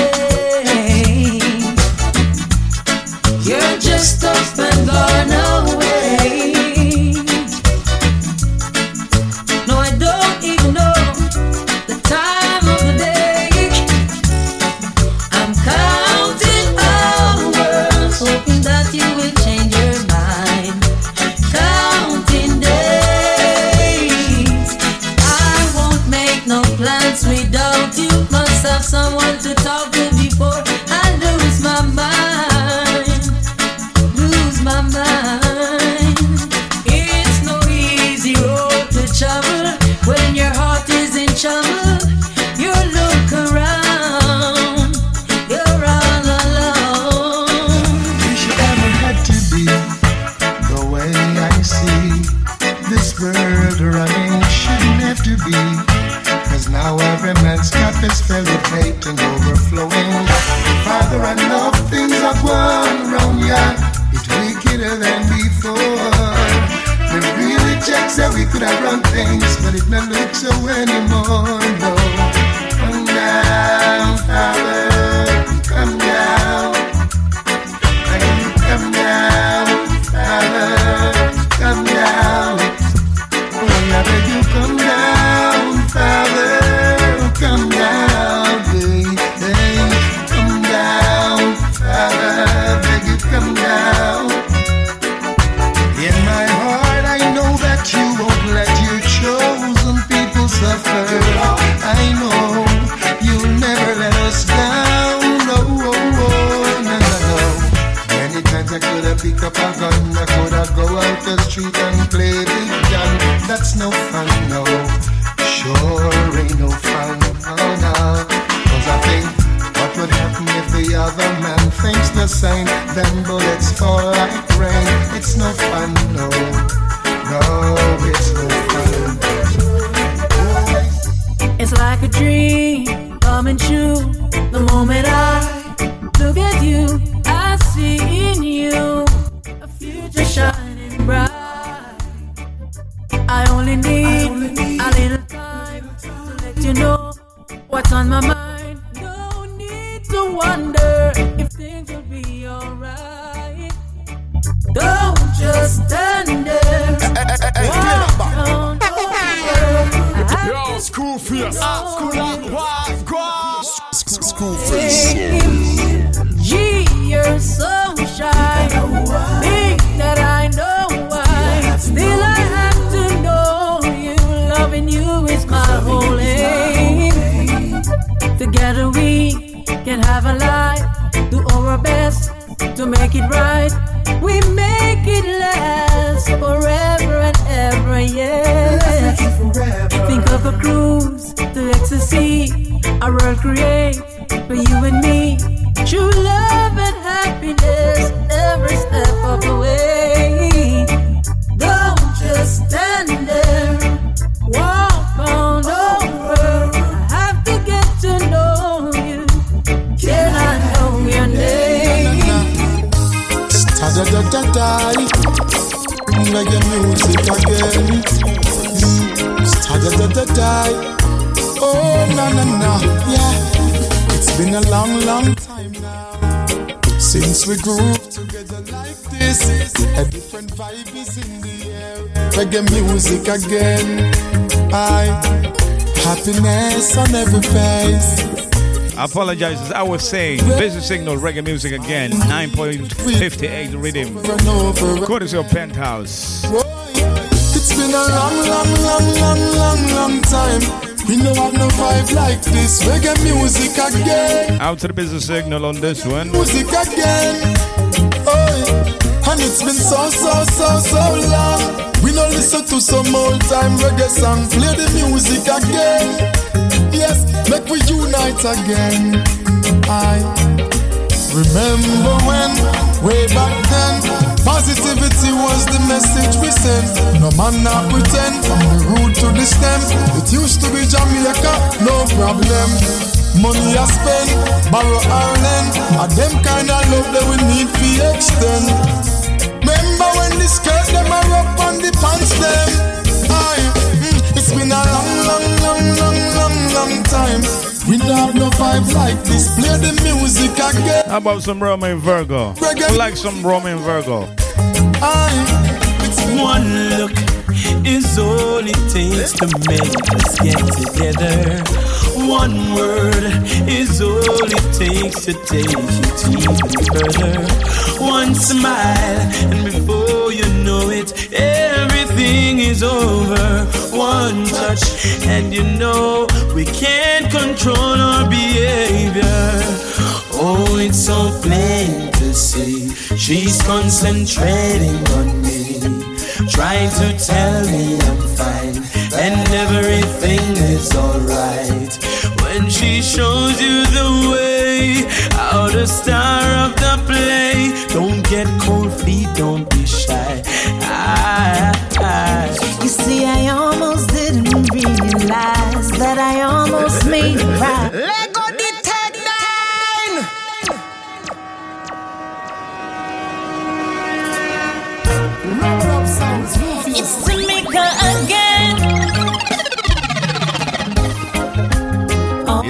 Again. I happiness on every face. I apologize. As I was saying, Busy Signal reggae music again. 9.58 rhythm. Courtesy of Penthouse. It's been a long, long, long, long, long, long time. We don't have no vibe like this. Reggae music again. Out to the business signal on this one. Music again. Oh, and it's been so, so, so, so long. We don't listen to some old time reggae song. Play the music again. Yes, make we unite again. I remember when, way back then, positivity was the message we sent. No man not pretend from the root to the stem. It used to be Jamaica, no problem. Money I spend, borrow or lend, and them kind of love that we need to extend. Remember when the skirt them are up on the pants them? Aye, mm, it's been a long, long, long, long, long, long time. We don't have no vibe like this. Play the music again. How about some Romain Virgo? Who like some Romain Virgo? It's one look is all it takes to make us get together. One word is all it takes to take it even further. One smile, and before you know it, everything is over. One touch, and you know we can't control our behavior. Oh, it's so plain to see she's concentrating on me, trying to tell me I'm fine and everything is alright. When she shows you the way out the star of the play, don't get cold feet, don't be shy. I, I, You see, I almost didn't realize that I almost made it right.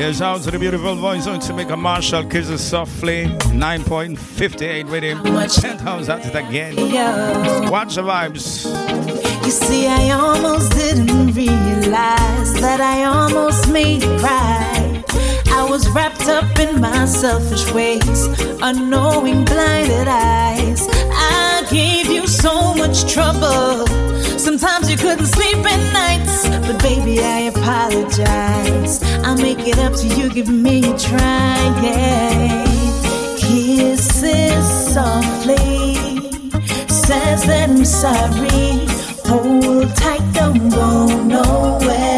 Yes, out to the beautiful voice of Tamika Marshall, Kisses Softly, 9.58 rhythm. Penthouse at it again. Watch the vibes. You see, I almost didn't realize that I almost made it right. I was wrapped up in my selfish ways, unknowing blinded eyes. I gave you so much trouble. Sometimes you couldn't sleep at nights, but baby, I apologize. I'll make it up to you, give me a try. Yeah. Kisses softly says that I'm sorry. Hold tight, don't go nowhere.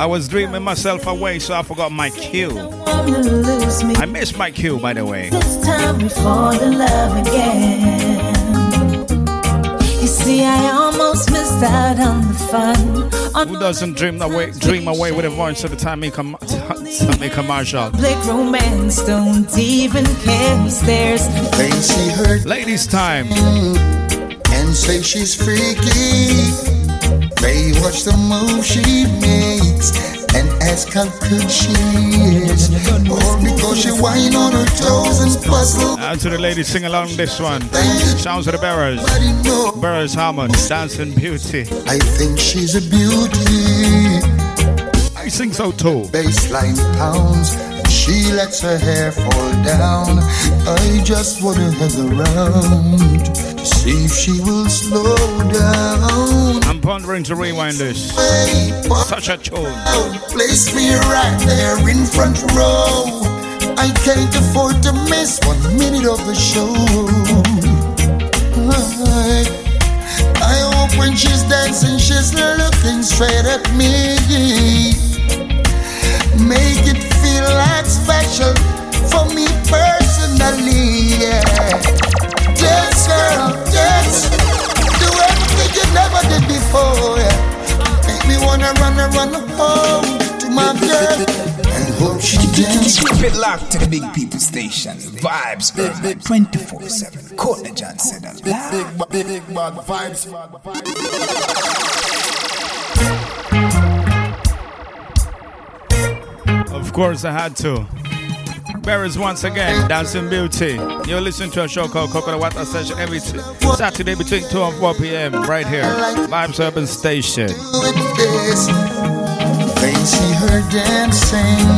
I was dreaming myself away, so I forgot my cue. I missed my cue, by the way. This time we fall in love again. You see, I almost missed out on the fun. Who doesn't dream away, dream away with a voice of the time make a, make a Marshall? Blick romance don't even care who stares. They see her Ladies' time. and say she's freaky. They watch the move she makes and ask how good she is. Or because she whine on her toes and puzzle. Out to the ladies, sing along this one. Sounds of the Beres. Beres Hammond, Dancing Beauty. I think she's a beauty. I think so too. Baseline pounds. She lets her hair fall down. I just wanna hang around to see if she will slow down. I'm pondering to rewind this. Such a tune. Place me right there in front row. I can't afford to miss one minute of the show. I, I hope when she's dancing, she's looking straight at me. Make it feel like special for me personally. Yeah. Dance, girl, dance. Do everything you never did before. Yeah. Make me wanna run, run home to my girl and hope she dances. Keep it locked to the big people station. Vibes Urban 24 7. Courtney Johnson. Big, big, big, big bad vibes. Of course, I had to. Beres once again, Dancing Beauty. You're listening to a show called Coconut Water Session every Saturday between 2 and 4 p.m. right here, Vibes Urban Station. They see her dancing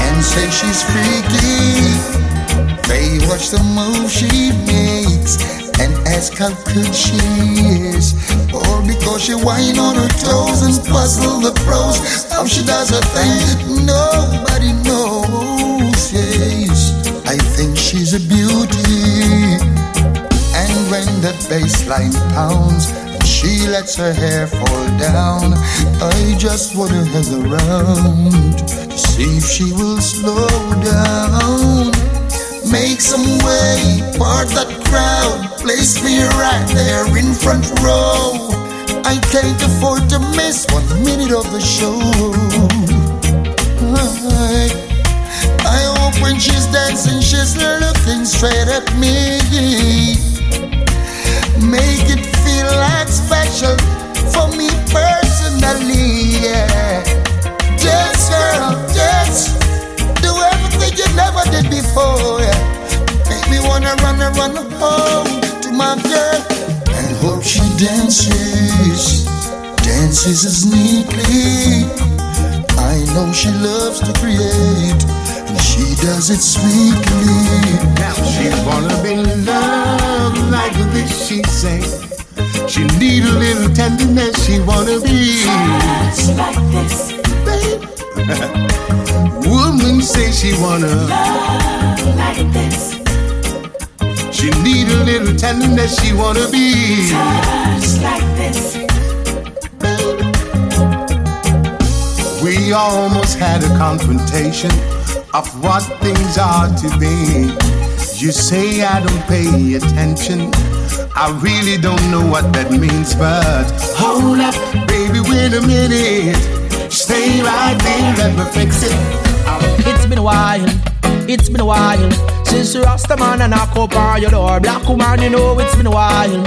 and say she's freaky. They watch the move she makes and ask how good she is. Or because she whine on her toes and puzzle the pros. How she does her thing, nobody knows. Yes, I think she's a beauty. And when the bass line pounds, she lets her hair fall down. I just wanna hang around to see if she will slow down. Make some way, part that crowd, place me right there in front row. I can't afford to miss one minute of the show. I, I hope when she's dancing, she's looking straight at me. Make it feel like special for me personally. Yeah. Dance, girl, dance. Do everything you never did before. Yeah. Make me wanna run and run home my girl and hope she dances, dances as neatly. I know she loves to create, and she does it sweetly. Now she wanna be loved like this, she say. She need a little tenderness, she wanna be Touch like this, babe. Woman say she wanna love like this, She need a little tenderness, she wanna be touch like this. We almost had a confrontation of what things are to be. You say I don't pay attention. I really don't know what that means, but hold up, baby, wait a minute. Stay right there, let me fix it. It's been a while, it's been a while you Rasta man and knock up on your door. Black woman, you know it's been a while.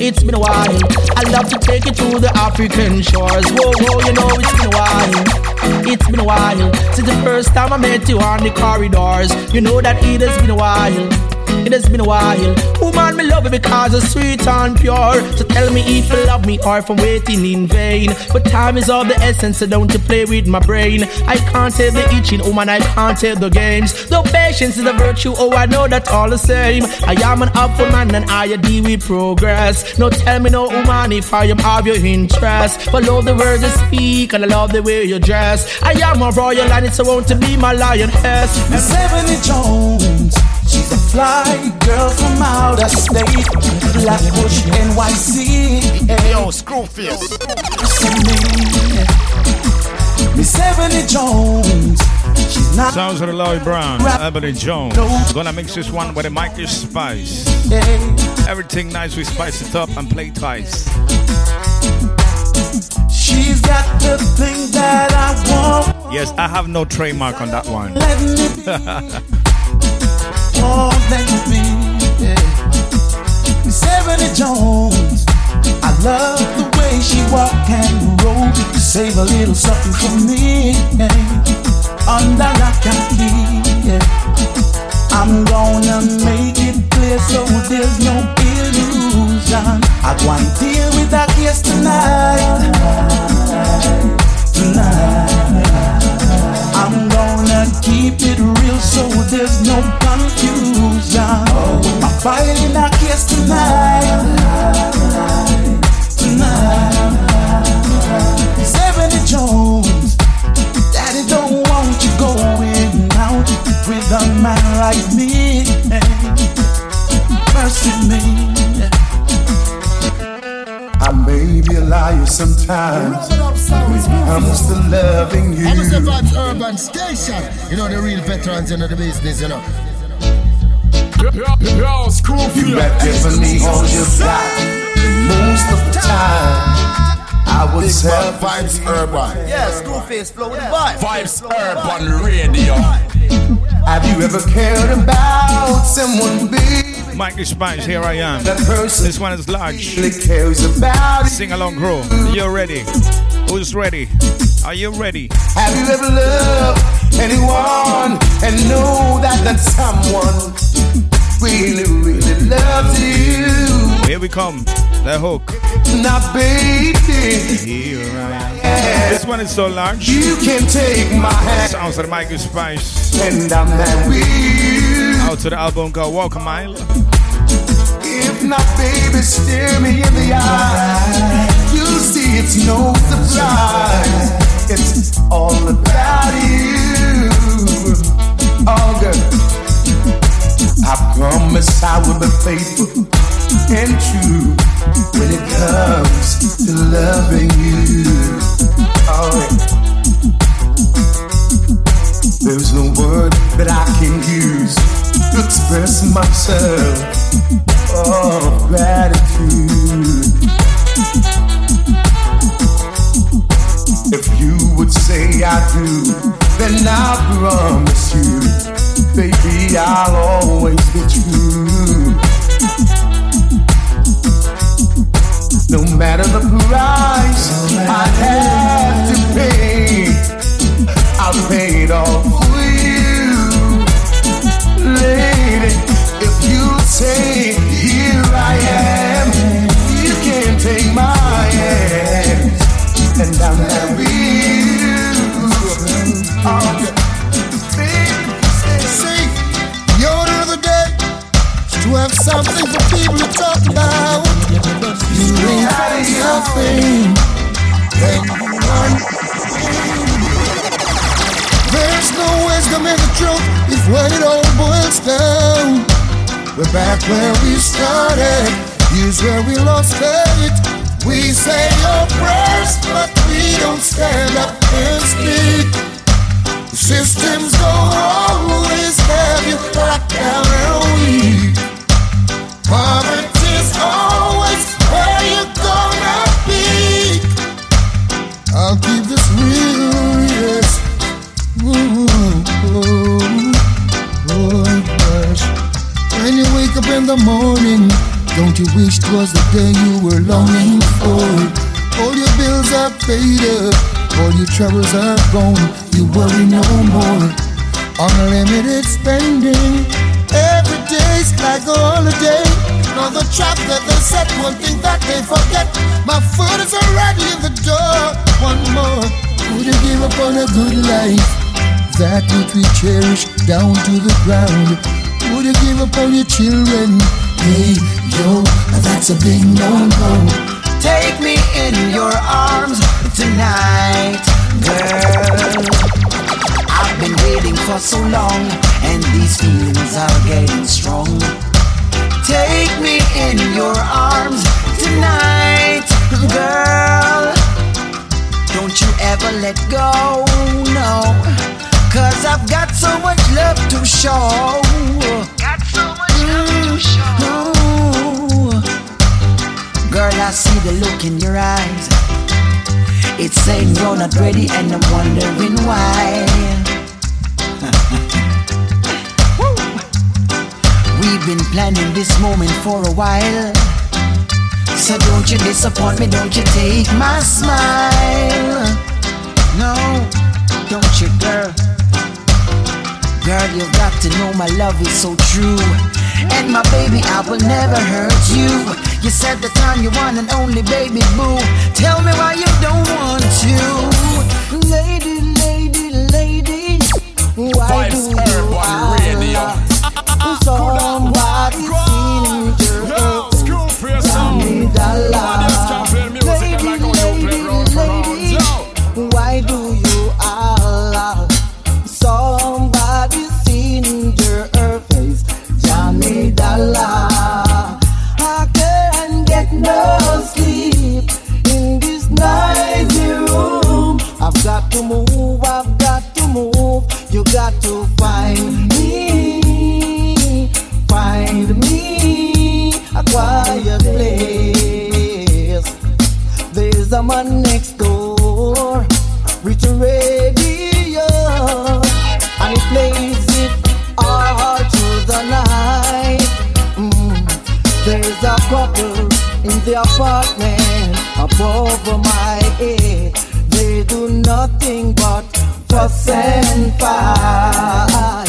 It's been a while. I love to take you to the African shores. Whoa, whoa, you know it's been a while. It's been a while since the first time I met you on the corridors. You know that it has been a while. It has been a while. Woman, me love you because it's sweet and pure. So tell me if you love me or if I'm waiting in vain. But time is of the essence, so don't you play with my brain. I can't tell the itching, oh woman, I can't tell the games. Though patience is a virtue, oh, I know that's all the same. I am an awful man and I deal with progress. No, tell me no, oh woman, if I am of your interest. But love the words you speak and I love the way you dress. I am a royal and it's a want to be my lioness. Miss Ebony Jones, she's a fly girl from outer state, Flatbush, NYC. Yo, Screwface. Miss Ebony Jones. She's not Sounds of the Lloyd Brown, Ebony Jones. Gonna mix this one with a Michael Spice. Everything nice, we spice it up and play twice. She's got the thing that I want. Yes, I have no trademark on that one. Let me Oh, let me be. Yeah. Jones. I love the way she walk and roll. Save a little something for me. Under lock and key. I'm gonna make it clear so there's no illusion. I want to deal with that case tonight. Tonight. Keep it real so there's no confusion. I'm filing that case tonight. Tonight. Seventy Jones. Daddy don't want you going out with a man like me. Mercy me. I may be a liar sometimes when it comes to loving you. I'm a Vibes Urban Station. You know the real veterans in the business, you know. Yo, school You got Tiffany on your back. And most of the time, I would say Vibes Urban. Yeah, Screwface flow with the vibe. Vibes Urban Radio. Have you ever cared about someone big? Mikey Spice, here I am. This one is large. Sing along, crew. You're ready. Who's ready? Are you ready? Have you ever loved anyone and know that that someone really, really loves you? Here we come. The hook. Now, baby, Here I am. This one is so large. you can take my hand Sounds like Mikey Spice. and I'm not with you. Out to the album called Walk a Mile. If not, baby, stare me in the eye. You'll see it's no surprise. It's all about you. All good. I promise I will be faithful and true when it comes to loving you. Oh, yeah. Myself of gratitude. If you would say I do, then I promise you, baby, I'll always be true. No matter the price I have to pay, I'll pay it all for you, lady. Say, Here I am, you can take my hand, and you. Oh, See, the order of the day is to have something for people to talk about. You ain't something. Anyone. There's no wisdom in the truth if when it all boils down. We're back where we started. Here's where we lost it. We say your prayers, but we don't stand up and speak. Systems don't always have you locked down and weak. Poverty's in the morning, don't you wish 'twas the day you were longing for? All your bills are paid up, all your troubles are gone. You worry no more. Unlimited spending, every day's like a holiday. Now the trap that they set, one thing that they forget. My foot is already in the door. One more, would you give up on a good life? That which we cherish down to the ground. Would you give up on your children? Hey, yo, that's a big no-no. Take me in your arms tonight, girl. I've been waiting for so long, and these feelings are getting strong. Take me in your arms tonight, girl. Don't you ever let go, no. Cause I've got so much love to show. Got so much love to mm, show. Girl, I see the look in your eyes. It's saying you're not ready, and I'm wondering why. We've been planning this moment for a while. So don't you disappoint me, don't you take my smile. No, don't you, girl. Girl, you've got to know my love is so true. And my baby, I will never hurt you. You said the time you want an only baby boo. Tell me why you don't want to. Lady, lady, lady. Why Vibes do you Radio. Somebody got to move, I've got to move. You got to find me, find me a quiet place. There's a man next door a radio, and he plays it all through the night. Mm. There's a couple in the apartment above my nothing but fuss and fight.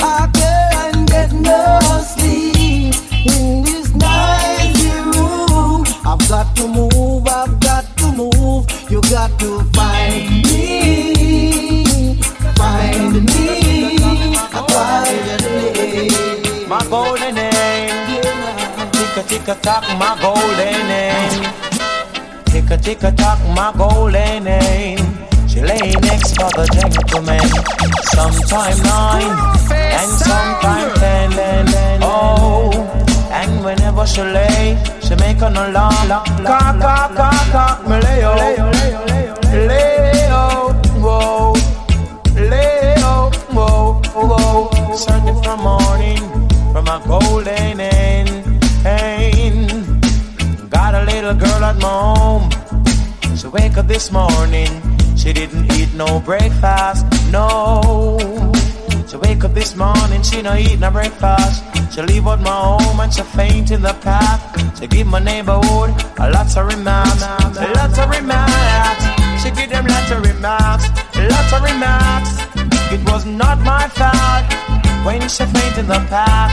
I can't get no sleep in this noisy room. I've got to move, I've got to move. You got to find me, find me. My golden name. Tick a tick a tock, my golden name. Tick a tick a tock, my golden name. She lay next for the gentleman. Sometime nine and sometime ten. Oh, and whenever she lay, she make an alarm. Cock, cock, cock, cock, me lay oh, lay oh, whoa, lay oh, whoa, whoa. Searching for morning from a golden end. Got a little girl at my home. She wake up this morning. She didn't eat no breakfast, no. She wake up this morning, she no eat no breakfast. She leave out my home and she faint in the path. She give my neighborhood a lots of remarks, lots of remarks. She give them lots of remarks, lots of remarks. It was not my fault when she faint in the path.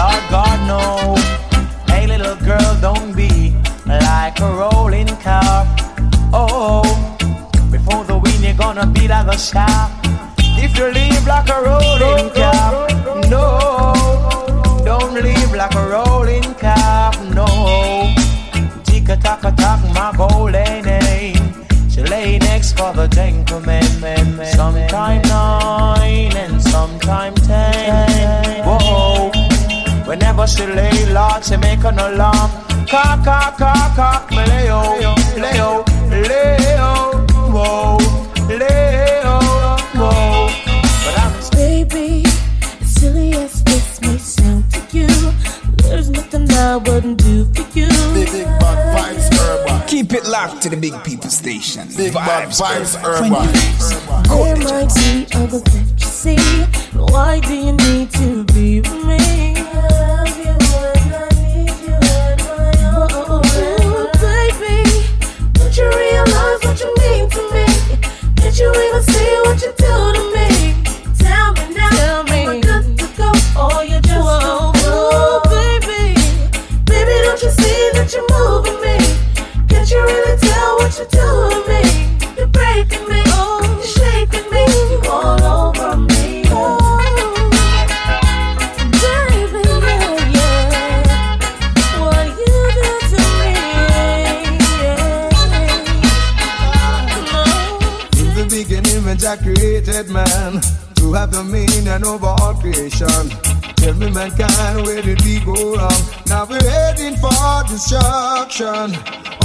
Lord God no. hey little girl, don't be like a rolling car. Oh, gonna be like a shark. If you leave like a rolling car, no, don't leave like a rolling car, no. Tick a tack, my golden name. She lay next for the gentleman, sometime nine and sometime ten. Whoa, whenever she lay, Lord, she make an alarm. Cock, cock, cock, cock, me leo, leo, leo, I wouldn't do for you. Big, big bad vibes urban. Keep it locked to the big people station. Big vibes, vibes urban. There might be other that you see. Why do you need to be dominion over all creation. Tell me, mankind, where did we go wrong? Now we're heading for destruction.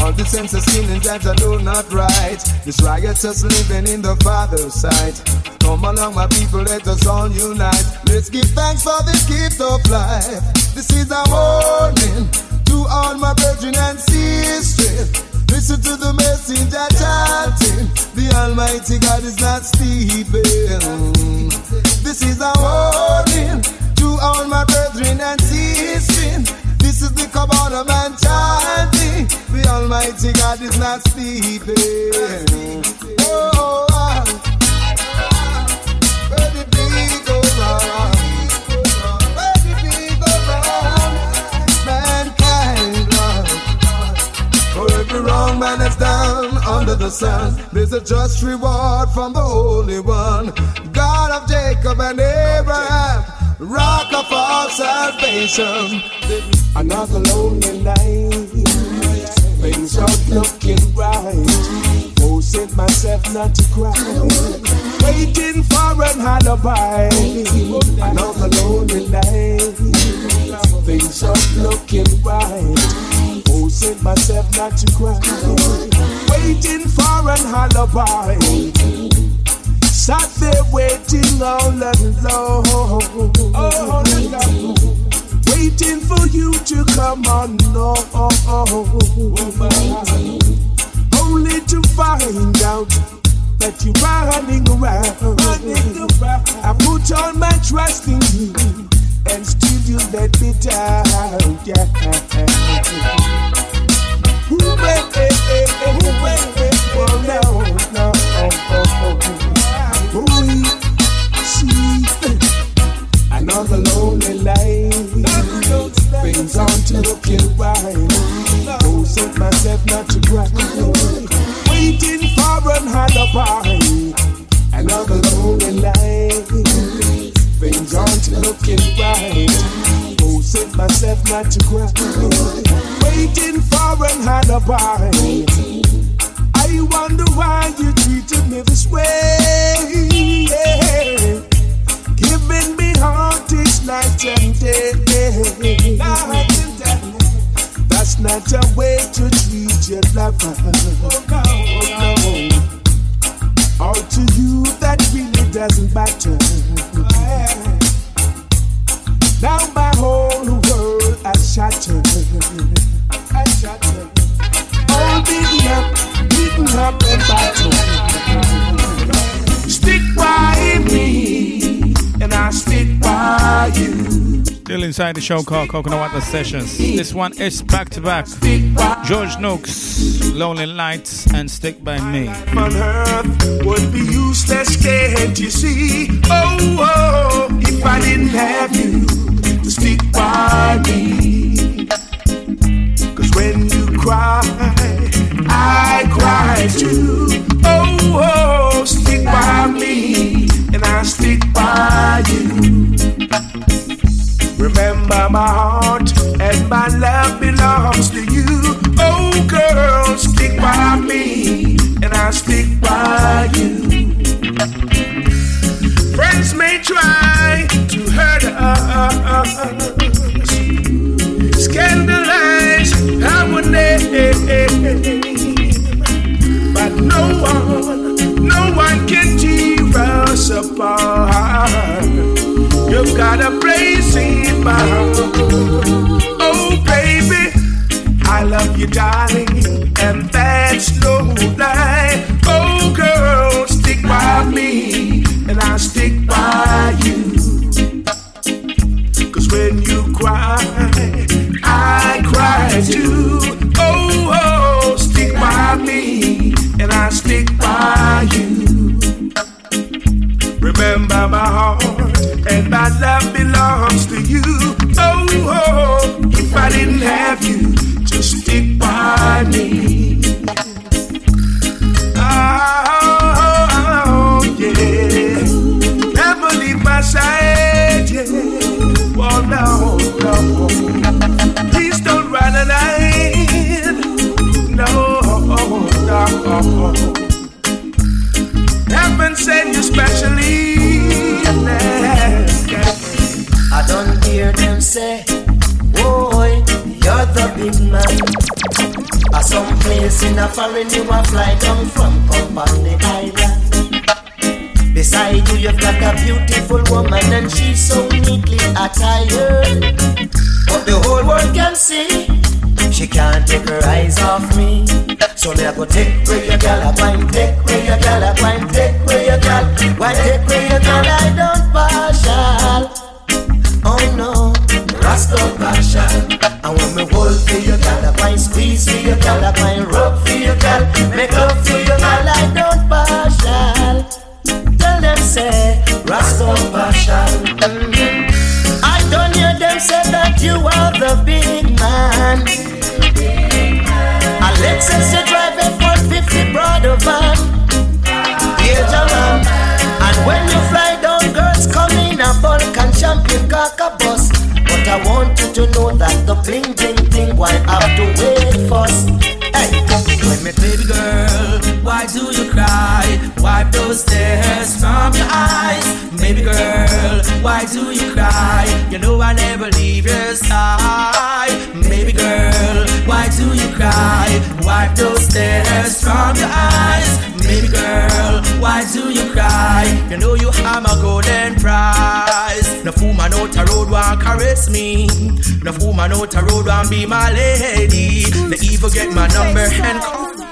All the sense of sin and that I do not right. This riotous living in the Father's sight. Come along, my people, let us all unite. Let's give thanks for this gift of life. This is a warning to all my brethren and sisters. Listen to the messenger chanting. The Almighty God is not sleeping. This is a warning to all my brethren and sisters. This is the Kabbalah man chanting. The Almighty God is not sleeping. Oh, ah. where the there's a just reward from the Holy One, God of Jacob and Abraham, rock of our salvation. Another lonely night, things aren't looking right. Forcing myself not to cry, waiting for an alibi. Another lonely night, things aren't looking right. Forcing myself not to cry, waiting for an alibi. Sat there waiting all alone. Alone. Waiting for you to come on, no. Only to find out that you're running around. I put all my trust in you, and still you let me down. Yeah. Another lonely night. Things aren't life looking right. Forcing myself not to cry. Waiting for an alibi. I wonder why you treated me this way. Yeah. Giving me heart is night and day. That's not a way to treat your lover. Oh, oh. All to you that really doesn't matter. Now my whole world has shattered. Has shattered. All beaten up, beaten up and battered. Stick by me, and I stick by you. Still inside the show called Coconut Water Sessions. This one is back to back. George Nooks, Lonely Lights, and Stick By Me. on earth would be useless, can't you see? Oh, oh, if I didn't have you by me. Cause when you cry, I cry too. Oh, oh, stick by me, and I stick by you. Remember my heart and my love belongs to you. Oh girl, stick by me and I stick by you. Friends may try to hurt us, scandalize our name, but no one, no one can tear us apart. You've got a place in my heart. Oh, baby, I love you, darling, and that's say, Boy, you're the big man. Place in a foreign you a fly come from, come on the island. Beside you, you've got a beautiful woman, and she's so neatly attired. But the whole world can see she can't take her eyes off me. So me I go take where your gal a wine, take where your gal a wine, take where your gal, why take where your gal I don't partial. Rasta partial. And when me hold for your gal a wine, squeeze for your gal a wine, rub for your gal, make love for your gal I don't partial. Tell them say Rasta partial. Mm-hmm. I don't hear them say that you are the big man. Alexis, you drive a 450 Prado van. Yeah, Jaman. And when you fly down, girls come in a bulk and champion caca to know that the bling bling thing why have to wait first. Hey, when me baby girl, why do you cry? Wipe those tears from your eyes, baby girl. Why do you cry? You know I never leave your side, baby girl. Why do you cry? Wipe those tears from your eyes, baby girl. Why do you cry? You know you have a golden prize. No fool man out a road want caress me. No fool man out a road want be my lady. The evil get my number and call me.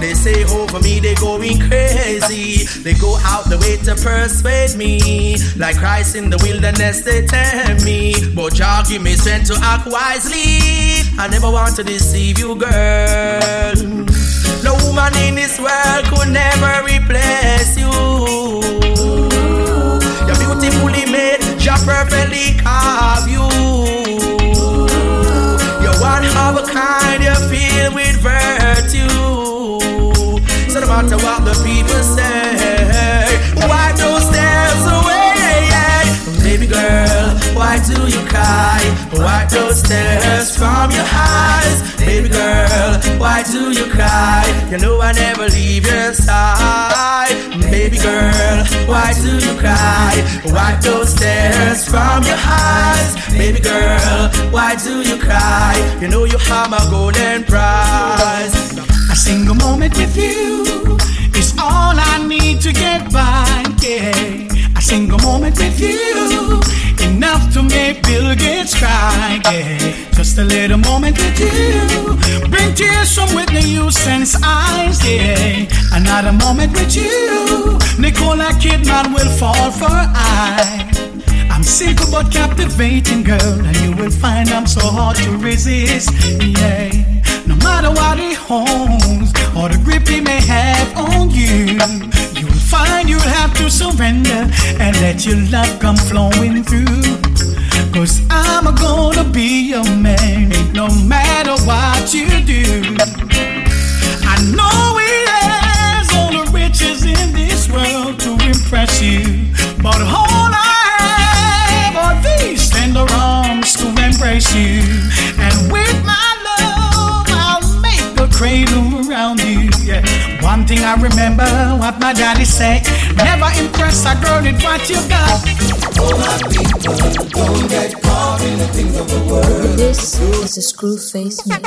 They say over me they going crazy. They go out the way to persuade me. Like Christ in the wilderness they tell me. But Jah give me strength to act wisely. I never want to deceive you, girl. Woman in this world could never replace you. You're beautifully made, Jah perfectly carve you. You're one of a kind, you feel with virtue. So no matter what the people say, Wipe those tears from your eyes. Baby girl, why do you cry? You know I never leave your side. Baby girl, why do you cry? Wipe those tears from your eyes. Baby girl, why do you cry? You know you have my golden prize. A single moment with you is all I need to get by. Yeah. A single moment with you, make Bill Gates cry. Yeah. Just a little moment with you, bring tears from Whitney Houston's eyes. Yeah. Another moment with you, Nicola Kidman will fall for I. I'm simple but captivating, girl, and you will find I'm so hard to resist. Yeah. No matter what he holds or the grip he may have on you, you will find you'll have to surrender and let your love come flowing through. Cause I'm gonna be your man, no matter what you do. I know he has all the riches in this world to impress you, but all I have are these tender arms to embrace you, and with cradle around you. Yeah. One thing I remember what my daddy said: Never impress a girl with what you got. Oh my people, don't get caught in the things of the world. This is a Screwface mix.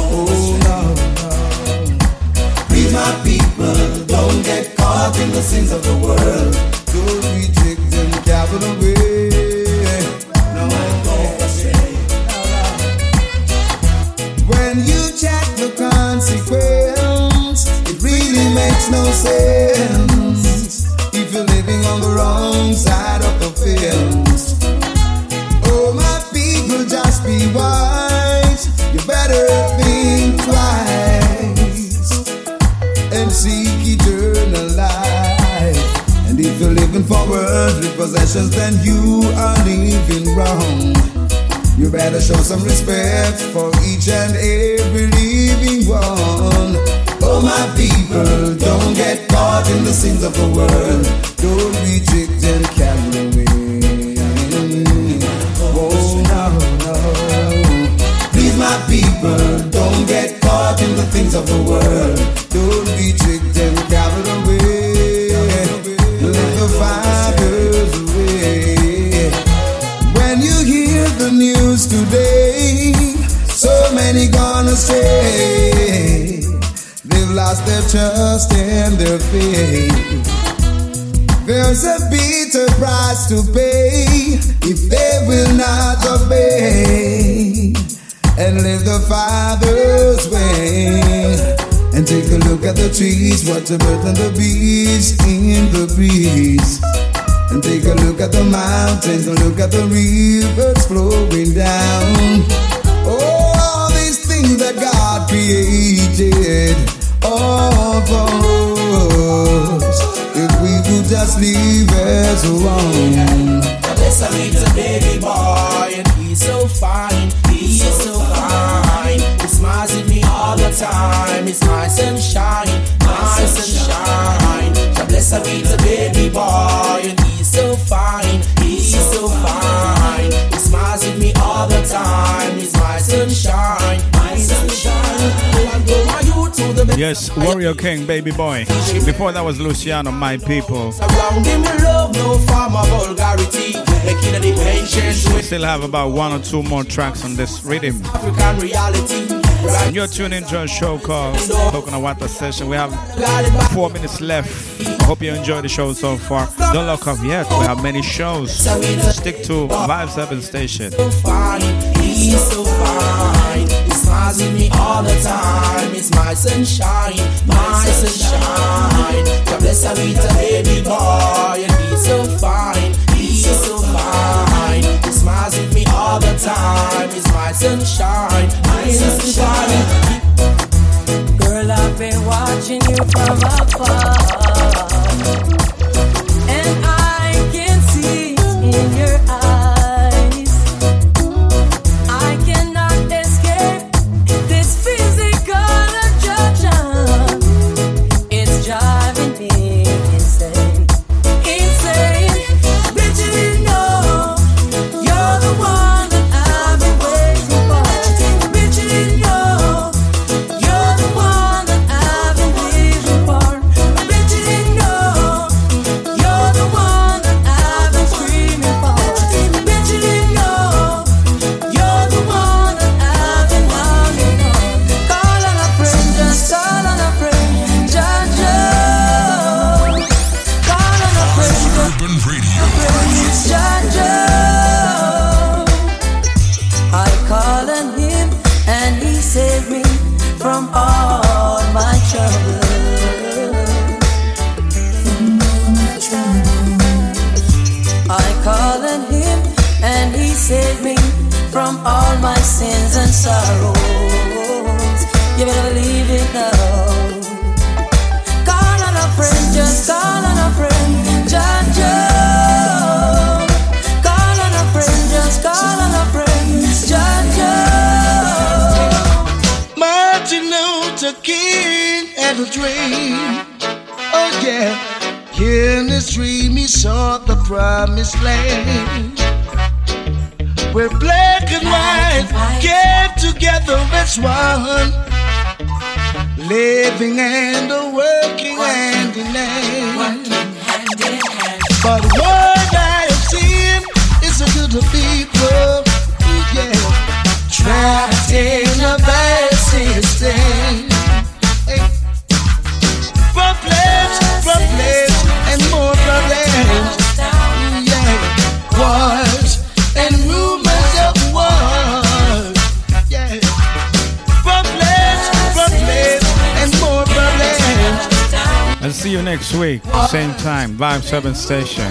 Oh no, no. Be my people, don't get caught in the sins of the world. Don't reject them, dabble away. No sense. If you're living on the wrong side of the fence. Oh, my people, just be wise. You better think twice and seek eternal life. And if you're living for worldly possessions, then you are living wrong. You better show some respect for each and every living one. Oh, my people, don't get caught in the sins of the world. Don't reject and carry away. Oh, no, no. Please, my people, don't get caught in the things of the world. Don't be tricked and carried away. Let the fires away. When you hear the news today, so lost their trust and their faith. There's a bitter price to pay if they will not obey and live the Father's way. And take a look at the trees, watch the birds and the bees in the breeze. And take a look at the mountains and look at the rivers flowing down. Oh, all these things that God created, for us. If we would just leave us alone. Bless a little baby boy, and he's so fine, he's so fine. He smiles at me all the time. It's my sunshine, my sunshine. God bless a little baby boy, and he's so fine, he's so fine. He smiles at me all the time. Sunshine, my sunshine. Yes, Warrior King, Baby Boy. Before that was Luciano, My People. We still have about one or two more tracks on this rhythm. And you're tuning into a show called Coconut Water Session. We have four minutes left. I hope you enjoy the show so far. Don't lock off yet. We have many shows. Stick to Vibe 7 Station. Smiles at me all the time. It's my sunshine, my sunshine. God bless a little baby boy, and he's so fine, he's so fine. He smiles at me all the time. It's my sunshine, my sunshine. Girl, I've been watching you from afar. Promised Vibe 7 Station.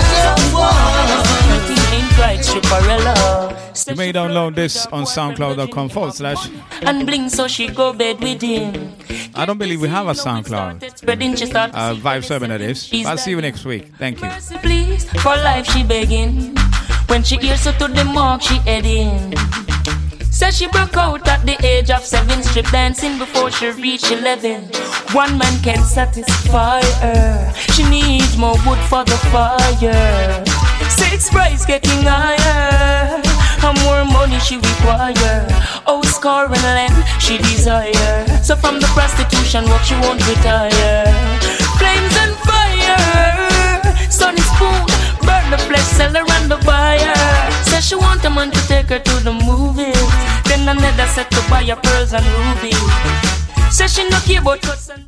You may download this on soundcloud.com forward slash. And bling so she go bed with him. I don't believe we have a SoundCloud. Spreading she start Uh, Vibe 7 it is. I'll see you next week. Thank you. please for life she begging. When she hears her to the mark she heading. Says she broke out at the age of seven, strip dancing before she reached eleven. One man can satisfy her. She needs more wood for the fire. Six price getting higher. And more money she require. Oh, score and land she desire. So from the prostitution work she won't retire. Flames and fire. Sunny spoon, burn the flesh seller and the buyer. Says she want a man to take her to the movies. Then another set to buy her pearls and rubies. Says she no care about cuts and